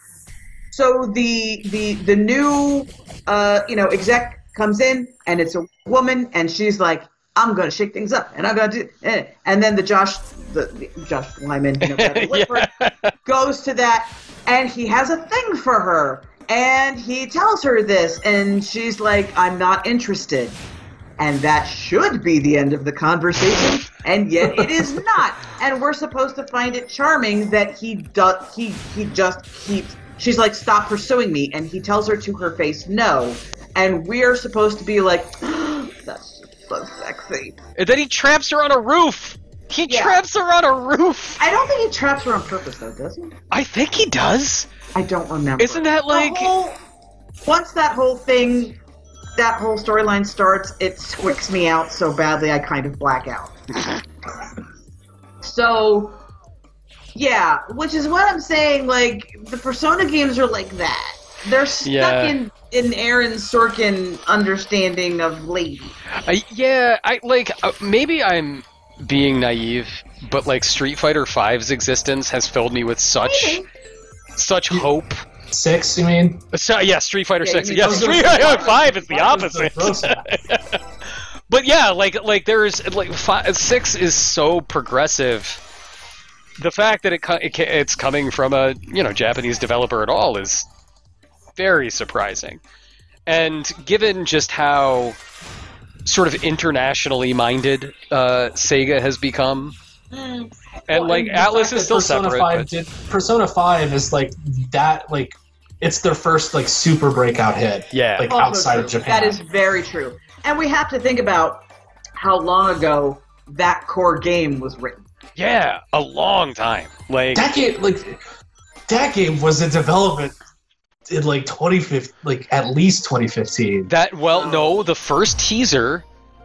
So the the the new uh, you know exec comes in and it's a woman and she's like, I'm gonna shake things up and I'm gonna do, eh. and then the Josh the, the Josh Lyman you know, Whitford, yeah. goes to that and he has a thing for her and he tells her this and she's like i'm not interested and that should be the end of the conversation and yet it is not and we're supposed to find it charming that he does he he just keeps she's like stop pursuing me and he tells her to her face no and we're supposed to be like that's so sexy And then he traps her on a roof. He Yeah. traps her on a roof. i don't think he traps her on purpose though does he I think he does. i don't remember Isn't that like? whole, once that whole thing, that whole storyline starts, it squicks me out so badly I kind of black out. so, yeah, which is what I'm saying. Like the Persona games are like that. They're stuck Yeah. in in Aaron Sorkin understanding of lady. I, yeah, I like uh, maybe I'm being naive, but like Street Fighter V's existence has filled me with such Maybe. such hope. Six, you mean? So yeah, Street Fighter Yeah, Six. you Yeah, I was gonna Street Fighter Five is the Five is the opposite. but yeah, like like there's like five, six is so progressive. The fact that it, it it's coming from a you know Japanese developer at all is very surprising, and given just how sort of internationally minded uh, Sega has become, and Well, like the Atlus is that still Persona separate. 5 but- did, Persona Five is like that. Like it's their first like super breakout hit. Yeah. Like Also outside true. of Japan. That is very true. And we have to think about how long ago that core game was written. yeah, a long time. Like that game. Like that game was in development in like 2015, like at least 2015. That well, no, the first teaser,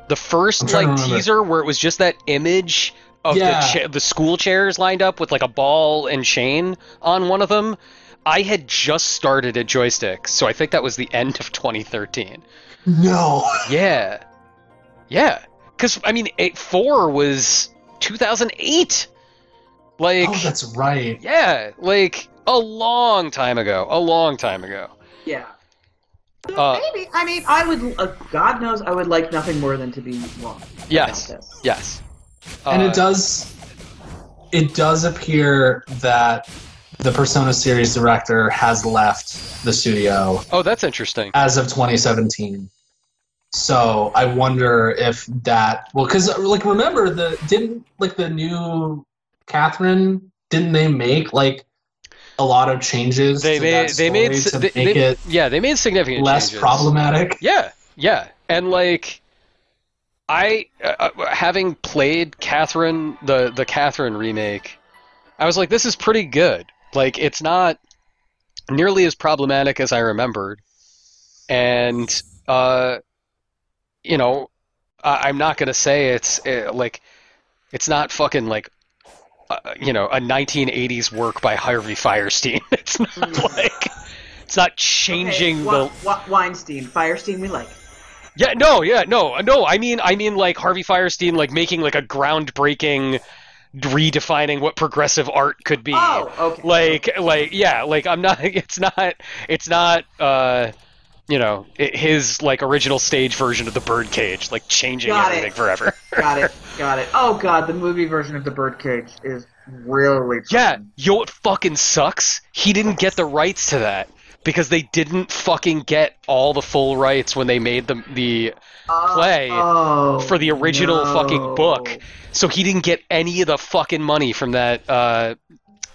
the first like teaser where it was just that image of Yeah. the cha- the school chairs lined up with like a ball and chain on one of them. I had just started at Joystiq, so I think that was the end of 2013. No. Yeah, yeah, because I mean, eight, four was 2008. Like, oh, that's right. yeah, like a long time ago. A long time ago. Yeah. Uh, Maybe. I mean, I would. Uh, God knows, I would like nothing more than to be wrong. yes, about this. yes. and Uh, it does it does appear that the persona series director has left the studio Oh, that's interesting. as of 2017 so i wonder if that well because like remember the didn't like the new catherine didn't they make like a lot of changes They to made that they made to they, make they- it yeah they made significant less changes. problematic Yeah, yeah, and like I uh, uh, having played Catherine the the Catherine remake, I was like, this is pretty good. Like it's not nearly as problematic as I remembered, and uh, you know, I, I'm not gonna say it's uh, like it's not fucking like. Uh, you know, a 1980s work by Harvey Fierstein. It's not Mm. like it's not changing okay, the Weinstein, Fierstein, we like. yeah, no, yeah, no, no. I mean, I mean, like Harvey Fierstein, like making like a groundbreaking, redefining what progressive art could be. Oh, okay. Like, like, yeah, like I'm not. It's not. It's not. uh you know, i- his like original stage version of the Birdcage, like changing Got it. everything forever. got it, got it. Oh god, the movie version of the Birdcage is really Yeah, you know what fucking sucks? He didn't get the rights to that because they didn't fucking get all the full rights when they made the the play oh, for the original no. fucking book. So he didn't get any of the fucking money from that uh,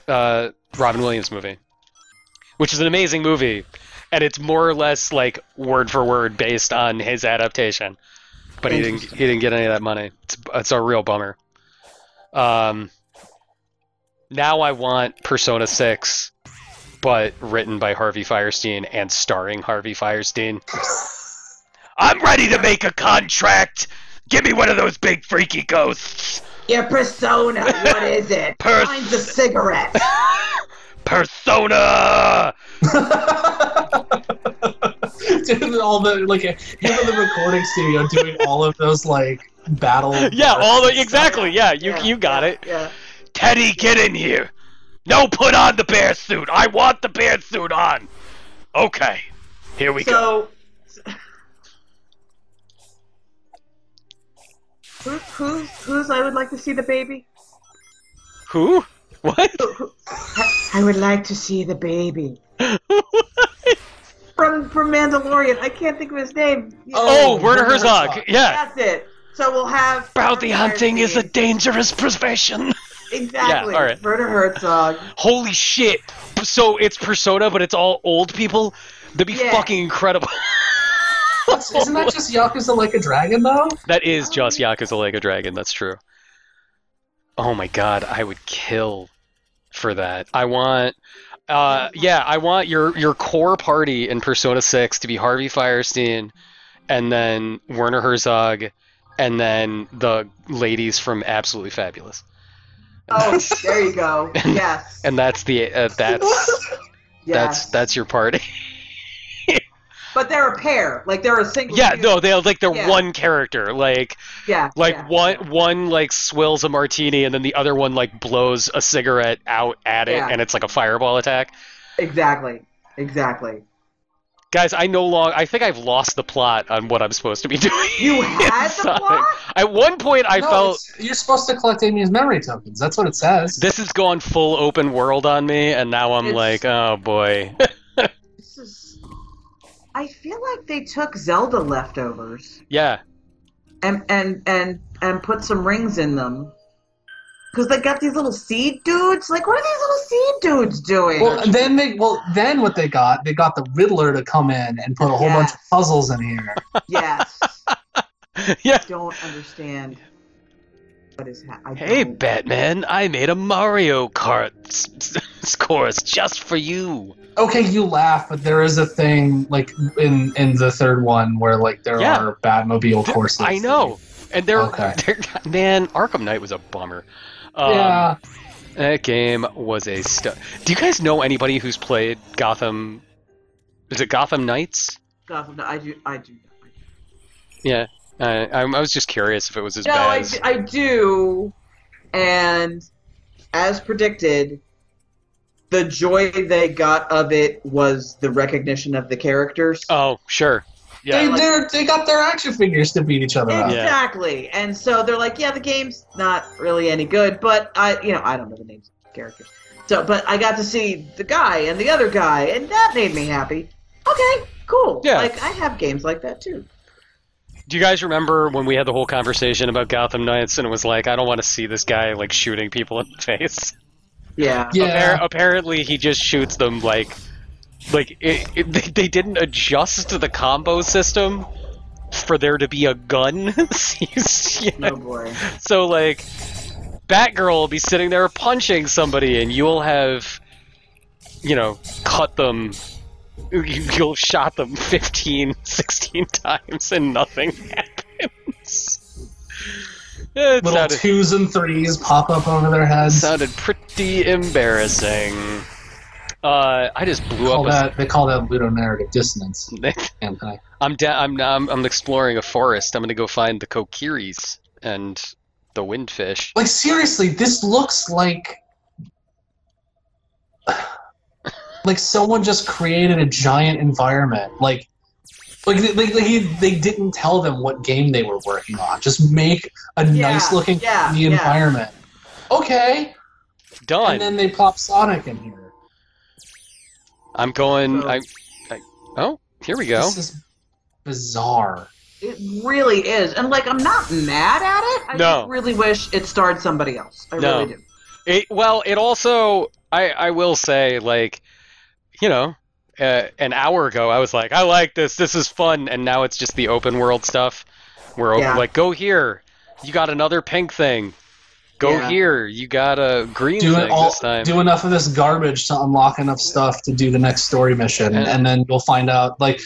uh, Robin Williams movie, which is an amazing movie, and it's more or less like word for word based on his adaptation. But he didn't. He didn't get any of that money. It's, it's a real bummer. Um. Now I want Persona Six, but written by Harvey Fierstein and starring Harvey Fierstein. I'm ready to make a contract. Give me one of those big freaky ghosts. Your persona, what is it? Pers- Mine's a cigarette. Persona. Doing all the like him in the recording studio doing all of those like battle. Yeah, all the exactly. Yeah, you Yeah, you got yeah, it. Yeah. Teddy, get in here. No, put on the bear suit. I want the bear suit on. Okay, here we go. So, who's who's I would like to see the baby? Who? What? I would like to see the baby. From from Mandalorian, I can't think of his name. Oh, Oh, Werner Herzog. Herzog. Yeah. That's it. So we'll have Bounty hunting is a dangerous profession. exactly. Yeah, all right. Werner Herzog. Holy shit! So it's Persona, but it's all old people. That'd be Yeah. fucking incredible. Isn't that just Yakuza Like a Dragon though? That is just Yakuza Like a Dragon. That's true. Oh my god, I would kill for that. I want, uh, yeah, I want your your core party in Persona Six to be Harvey Fierstein, and then Werner Herzog, and then the ladies from Absolutely Fabulous. Oh, there you go. Yes. And that's the uh, that's yes. that's that's your party. But they're a pair. Like they're a single. yeah, no, they're like they're Yeah. one character. Like Yeah. like yeah. one one like swills a martini and then the other one like blows a cigarette out at it Yeah. and it's like a fireball attack Exactly. Exactly. Guys i no longer i think i've lost the plot on what i'm supposed to be doing You in had the plot? at one point i no, felt you're supposed to collect Amy's memory tokens. That's what it says. this has gone full open world on me and now i'm It's- like oh boy This is. I feel like they took Zelda leftovers yeah and and and and put some rings in them. Cause they got these little seed dudes. Like, what are these little seed dudes doing? Well, then they well then what they got? They got the Riddler to come in and put a whole bunch of puzzles in here. yes. yeah Don't understand what is happening. hey batman i made a mario kart s- s- course just for you Okay, you laugh, but there is a thing like in in the third one where like there Yeah. are Batmobile courses. i know and they're, Okay. they're man arkham knight was a bummer um, yeah, That game was a stu- Do you guys know anybody who's played Gotham? Is it Gotham Knights? Gotham, I do. I do. Yeah. Uh, I, I was just curious if it was as No, bad I, as. d- I do. And as predicted, the joy they got of it was the recognition of the characters. Oh, sure. Yeah. they like- they're, they got their action figures to beat each other up. Exactly. And so they're like, yeah, the game's not really any good, but I, you know, I don't know the names of the characters. So, but I got to see the guy and the other guy, and that made me happy. Okay, cool. Yeah. Like I have games like that too. Do you guys remember when we had the whole conversation about Gotham Knights and it was like, I don't want to see this guy like shooting people in the face? Yeah. Yeah. Appar- apparently, he just shoots them like, like it, it, they, they didn't adjust the combo system for there to be a gun. He's- you know, Oh boy. So like, Batgirl will be sitting there punching somebody, and you'll have, you know, cut them. you- You'll have shot them 15, 16 times, and nothing happens. It Little sounded, twos and threes pop up over their heads. sounded pretty embarrassing. Uh, I just blew call up. that, they call that ludonarrative dissonance. A, I'm, da- I'm I'm I'm exploring a forest. I'm gonna go find the Kokiris and the windfish. Like seriously, this looks like like someone just created a giant environment. Like like they, they, they, they didn't tell them what game they were working on. Just make a Yeah, nice looking yeah, the yeah. environment. Okay. Done. And then they plop Sonic in here. I'm going. So- I, I. Oh, here we go. This is bizarre. It really is. And like I'm not mad at it. I No. just really wish it starred somebody else. I No. really do. It, well, it also. I I will say like, you know. Uh, an hour ago, I was like, "I like this. This is fun," and now it's just the open world stuff. Where Yeah. like, go here, you got another pink thing. Go Yeah. here, you got a green Do thing it all this time. do enough of this garbage to unlock enough stuff to do the next story mission And- and then you'll find out like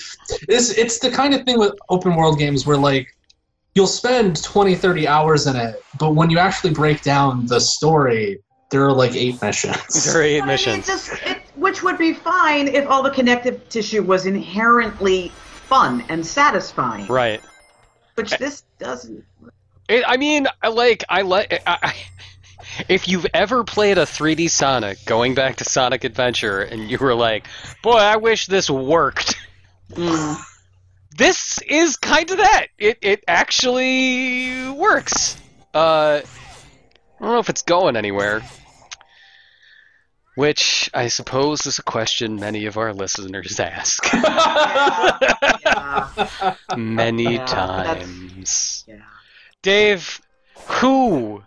it's it's the kind of thing with open world games where like you'll spend 20 30 hours in it but when you actually break down the story there are like eight missions there are eight But I mean, missions. this- it- which would be fine if all the connective tissue was inherently fun and satisfying. Right. Which this doesn't. It, I mean, I like I like. I, I, if you've ever played a 3D Sonic, going back to Sonic Adventure, and you were like, "Boy, I wish this worked," Mm. this is kind of that. It it actually works. Uh, I don't know if it's going anywhere. Which I suppose is a question many of our listeners ask Yeah. many Yeah, times. yeah. Dave, who,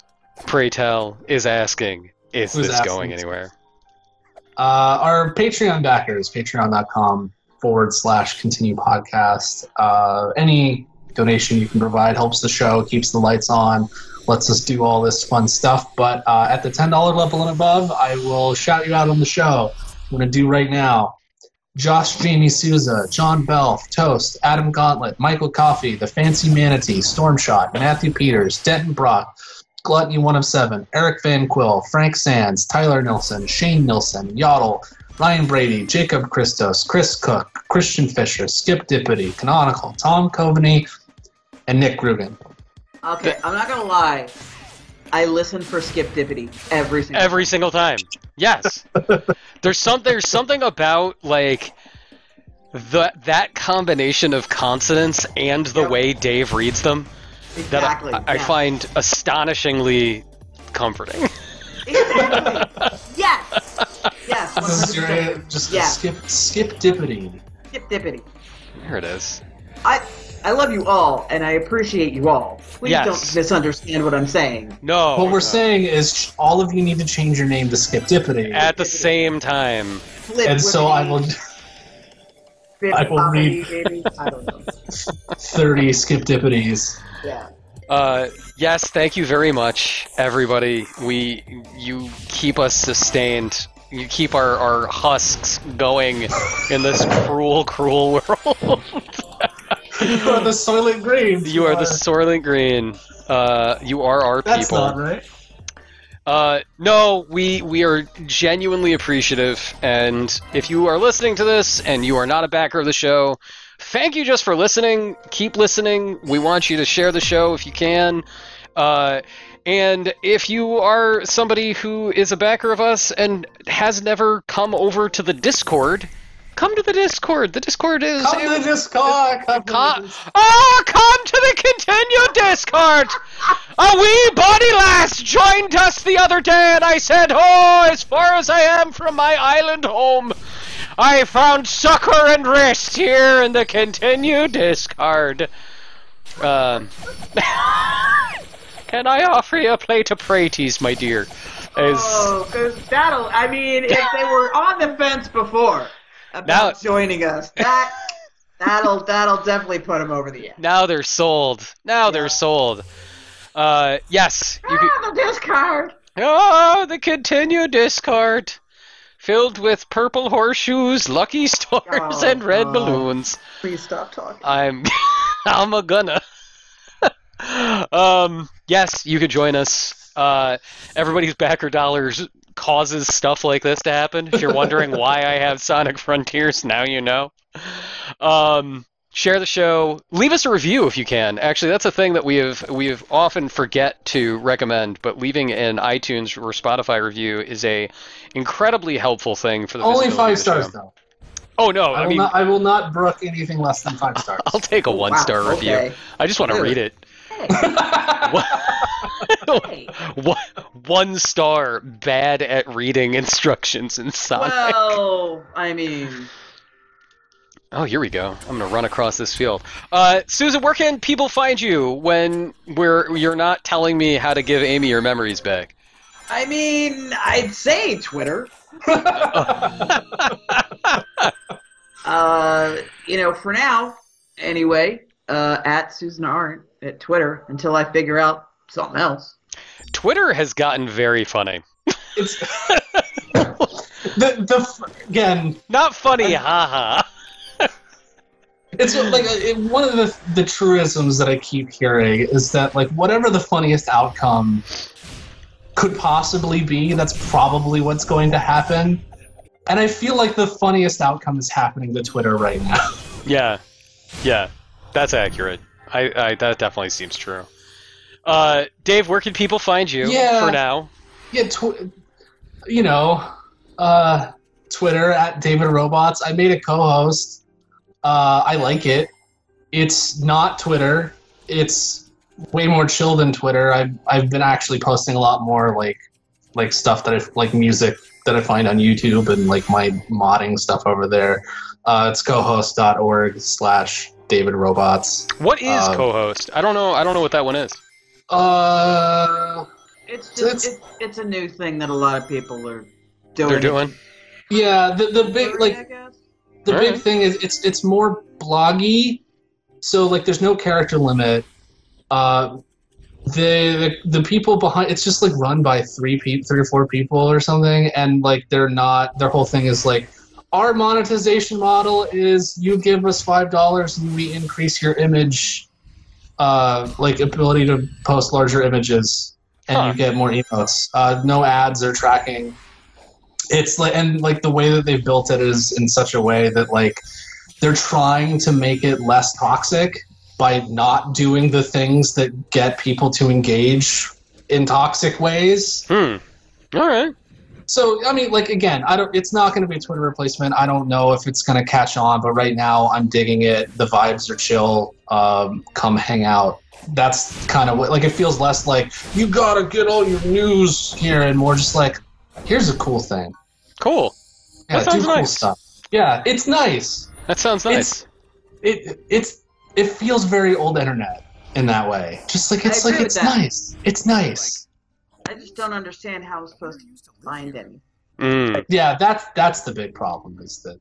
pray tell, is asking, is Who's this asking? going anywhere? uh, our patreon backers patreon.com forward slash continue podcast uh, any donation you can provide helps the show keeps the lights on lets us do all this fun stuff but uh, at the $10 level and above i will shout you out on the show i'm going to do right now josh jamie souza john belf toast adam gauntlet michael coffey the fancy manatee stormshot matthew peters denton brock Gluttony One of Seven, Eric Van Quill, Frank Sands, Tyler Nilsson, Shane Nilsson, Yodel, Ryan Brady, Jacob Christos, Chris Cook, Christian Fisher, Skip Dippity, Canonical, Tom Coveney, and Nick Rugen. Okay, I'm not gonna lie. I listen for Skip Dippity every single. Every single time. Yes. there's some there's something about like the that combination of consonants and the Yep. way Dave reads them that I- exactly. I, I yeah. find astonishingly comforting. Exactly. yes. Yes. This is just Yeah. Skip Skip Dippity. Skip Dippity. There it is. I I love you all, and I appreciate you all. Please Yes. don't misunderstand what I'm saying. No. What we're no. saying is all of you need to change your name to Skip Dippity. at the same time. Flip and so I will I will read- I don't know. 30 Skip Dippities. Yeah. Uh, yes, thank you very much, everybody. We, you keep us sustained. You keep our, our husks going in this cruel, cruel world. you are the Soylent Green. you are the Soylent Green. Uh, you are our That's people. not right. Uh, no, we we are genuinely appreciative, and if you are listening to this and you are not a backer of the show, thank you just for listening. Keep listening. We want you to share the show if you can. Uh, and if you are somebody who is a backer of us and has never come over to the Discord, come to the Discord. The Discord is Come to the Discord. Come to the Discord. oh, come to the continued Discord! A wee body lass joined us the other day, and I said, Oh, as far as I am from my island home, I found succor and rest here in the Continue Discord. Um, can I offer you a plate of praties, my dear? As, Oh, because that'll. I mean, if they were on the fence before about Now- joining us, that that'll that'll definitely put them over the edge. now they're sold. Now Yeah. they're sold. Uh, yes, you can, Ah, the discard. Oh, the continued discard. Filled with purple horseshoes, lucky stars, Oh, and red God. balloons. Please stop talking. I'm I'm a gonna. um yes, you could join us. Uh everybody's backer dollars causes stuff like this to happen. If you're wondering why I have Sonic Frontiers, now you know. Um share the show. Leave us a review if you can. Actually, that's a thing that we have we have often forget to recommend. But leaving an iTunes or Spotify review is a incredibly helpful thing for the Only five the stars show. though. Oh no, I I will mean not. I will not brook anything less than five stars. I'll take a Wow, one star review. okay. I just want to read it. Hey, One- One star, bad at reading instructions in Sonic. well, I mean, Oh, here we go. I'm gonna run across this field. Uh, Susan, where can people find you when we're you're not telling me how to give Amy your memories back? I mean, I'd say Twitter. Uh, you know, for now, anyway, uh, at Susan Arendt at Twitter until I figure out something else. Twitter has gotten very funny. it's the the again. Not funny, haha. It's like uh, it, one of the the truisms that I keep hearing is that like whatever the funniest outcome could possibly be, that's probably what's going to happen. And I feel like the funniest outcome is happening to Twitter right now. Yeah, yeah, that's accurate. I, I that definitely seems true. Uh, Dave, where can people find you Yeah. for now? yeah, tw- you know, uh, Twitter at David Robots. I made a Cohost. Uh, I like it. It's not Twitter. It's way more chill than Twitter. I've I've been actually posting a lot more like like stuff that I like music that I find on YouTube and like my modding stuff over there. Uh, it's cohost.org slash David Robots. What is Um, Cohost? I don't know. I don't know what that one is. Uh, It's just it's- it's, it's a new thing that a lot of people are doing. They're doing. yeah, the the big like the Alright. big thing is it's it's more bloggy so like there's no character limit uh the, the the people behind it's just like run by three people three or four people or something and like they're not their whole thing is like our monetization model is you give us five dollars and we increase your image uh like ability to post larger images and Huh. you get more emotes uh no ads or tracking it's like and like the way that they've built it is in such a way that like they're trying to make it less toxic by not doing the things that get people to engage in toxic ways. Hmm. All right. So I mean, like again, I don't. It's not going to be a Twitter replacement. I don't know if it's going to catch on, but right now I'm digging it. The vibes are chill. Um, come hang out. That's kind of what like it feels less like you gotta get all your news here, and more just like here's a cool thing. Cool. Yeah, That sounds do cool nice. stuff. Yeah, it's nice. That sounds nice. It it's it feels very old internet in that way. Just like it's like it's that. nice. It's nice. I just don't understand how I'm supposed to find any. Mm. Yeah, that's that's the big problem is that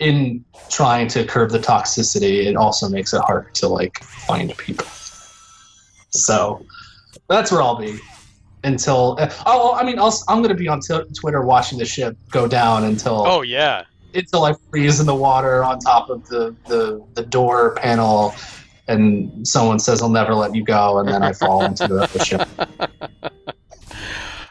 in trying to curb the toxicity, it also makes it hard to like find people. So that's where I'll be until. Oh, I mean, I'll, I'm going to be on t- Twitter watching the ship go down until Oh yeah. until I freeze in the water on top of the, the, the door panel and someone says I'll never let you go and then I fall into the, the ship.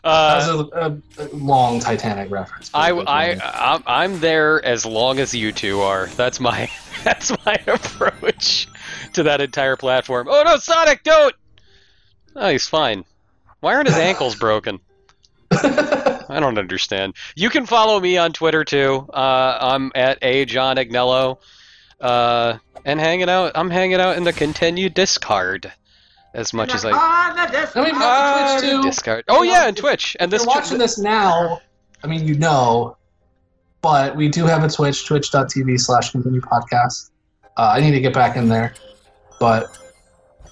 Uh, That's a, a, a long Titanic reference. I, I, I'm, I'm there as long as you two are. That's my, that's my approach to that entire platform. Oh no, Sonic, don't! Oh, he's fine. Why aren't his ankles broken? I don't understand. You can follow me on Twitter too. Uh, I'm at a John Agnello, uh, and hanging out. I'm hanging out in the continued Discard as much as I Ah, that- that's- I mean, not Twitch, too. Discard. Oh yeah, and if- Twitch. And If this you're watching this now, I mean, you know, but we do have a Twitch, twitch.tv slash continue podcast. Uh, I need to get back in there, but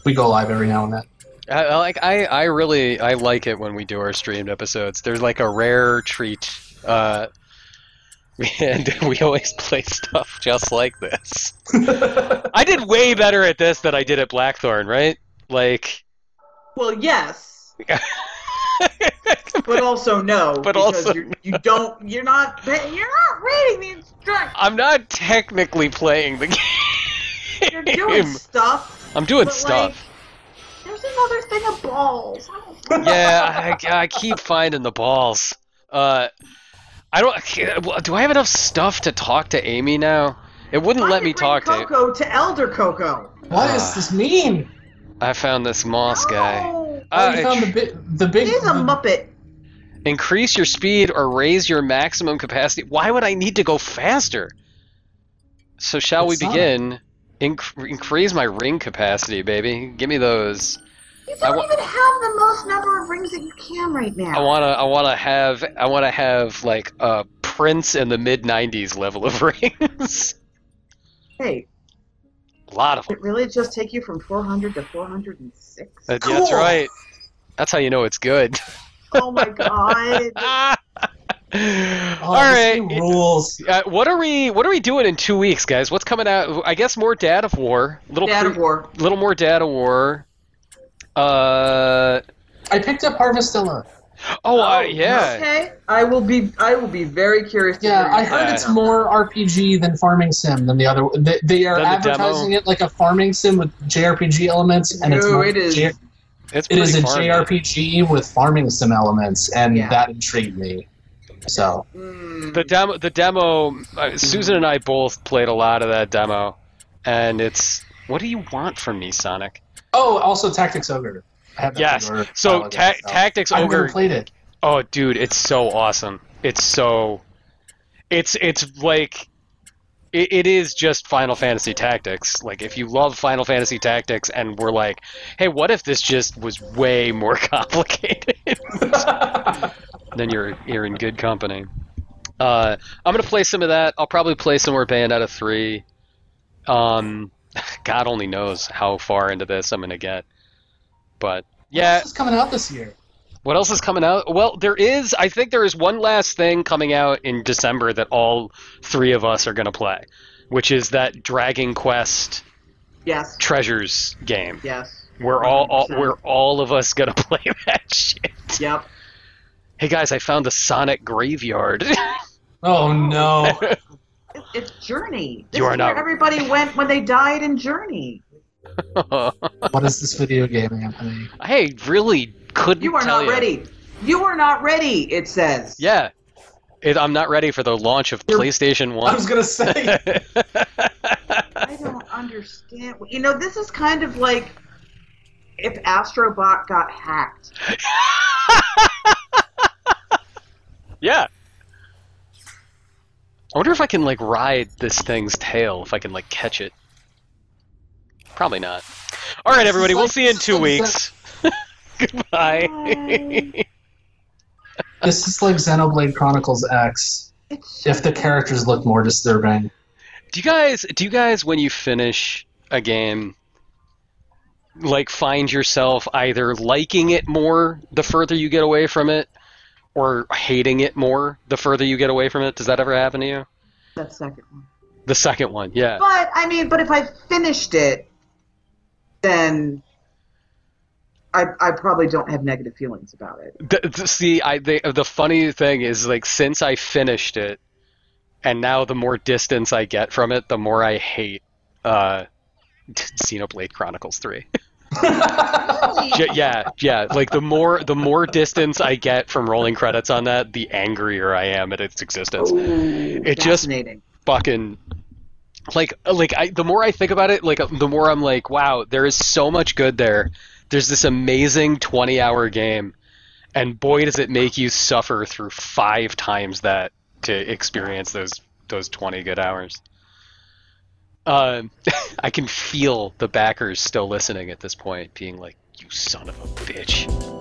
we go live every now and then. I, I like I, I really I like it when we do our streamed episodes. There's like a rare treat. Uh, and we always play stuff just like this. I did way better at this than I did at Blackthorn, right? Like, Well, yes, but also no. But because also you're, you don't. You're not. You're not reading the instructions. I'm not technically playing the game. You're doing stuff. I'm doing but, stuff. Like, there's another thing of balls. I yeah, I, I keep finding the balls. Uh, I don't. Do I have enough stuff to talk to Amy now? It wouldn't I let me bring talk to you. Koco to Elder Koco. What Ah. does this mean? I found this moss guy. No. Oh, Uh, you found the big, the big. He's a muppet. increase your speed or raise your maximum capacity. Why would I need to go faster? So shall we It's begin? Inc- increase my ring capacity, baby. Give me those. You don't wa- even have the most number of rings that you can right now. I wanna, I wanna have, I wanna have like a Prince in the mid '90s level of rings. Hey, a lot of them. it really just take you from 400 to 406? That- Cool. That's right. That's how you know it's good. oh my god. Oh, All this right. game rules. Uh, what are we? What are we doing in two weeks, guys? What's coming out? I guess more Dad of War. Little Dad pre- of War. little more Dad of War. Uh I picked up Harvestella. Oh, uh, yeah. Okay. I will be. I will be very curious. To Yeah, hear I heard Yeah. it's more RPG than Farming Sim than the other. They, they are the advertising demo? it like a Farming Sim with JRPG elements, and it's more it is. J- It's it is a far. JRPG with Farming Sim elements, and Yeah. that intrigued me. So. The demo, the demo. Uh, Susan and I both played a lot of that demo, and it's. What do you want from me, Sonic? Oh, also Tactics Ogre. Yes. So ta-. Tactics I've never Ogre. played it. Oh, dude, it's so awesome. It's so. It's it's like. It, it is just Final Fantasy Tactics. Like, if you love Final Fantasy Tactics, and we're like, hey, what if this just was way more complicated? then you're you're in good company. Uh, I'm gonna play some of that. I'll probably play some more Bayonetta three. Um, God only knows how far into this I'm gonna get. But yeah, This is coming out this year. what else is coming out? Well, there is. I think there is one last thing coming out in December that all three of us are gonna play, which is that Dragon Quest Yes. Treasures game. Yes. We're all, all we're all of us gonna play that shit. Yep. Hey guys, I found the Sonic graveyard. Oh no! It's Journey. This You are not- where everybody went when they died in Journey. What is this video game, Anthony? I really couldn't. You are tell not you. ready. You are not ready. It says. Yeah, it, I'm not ready for the launch of You're- PlayStation One. I was gonna say. I don't understand. You know, this is kind of like if Astrobot got hacked. yeah. I wonder if I can like ride this thing's tail. If I can like catch it. Probably not. All right, everybody. We'll see you in two this weeks. Goodbye. This is like Xenoblade Chronicles X. If the characters look more disturbing. Do you guys do you guys when you finish a game like find yourself either liking it more the further you get away from it or hating it more the further you get away from it? Does that ever happen to you? that second one. The second one, yeah. But I mean, but if I finished it, then I I probably don't have negative feelings about it. The, the- see, I the, the funny thing is like since I finished it and now the more distance I get from it, the more I hate uh Xenoblade Chronicles 3. Yeah, yeah. Like the more the more distance I get from rolling credits on that, the angrier I am at its existence. Ooh, It just- fascinating. Fucking like like I the more I think about it, like the more I'm like, wow, there is so much good there. There's this amazing 20-hour game, and boy does it make you suffer through five times that to experience those those 20 good hours. Um, I can feel the backers still listening at this point, being like, "You son of a bitch."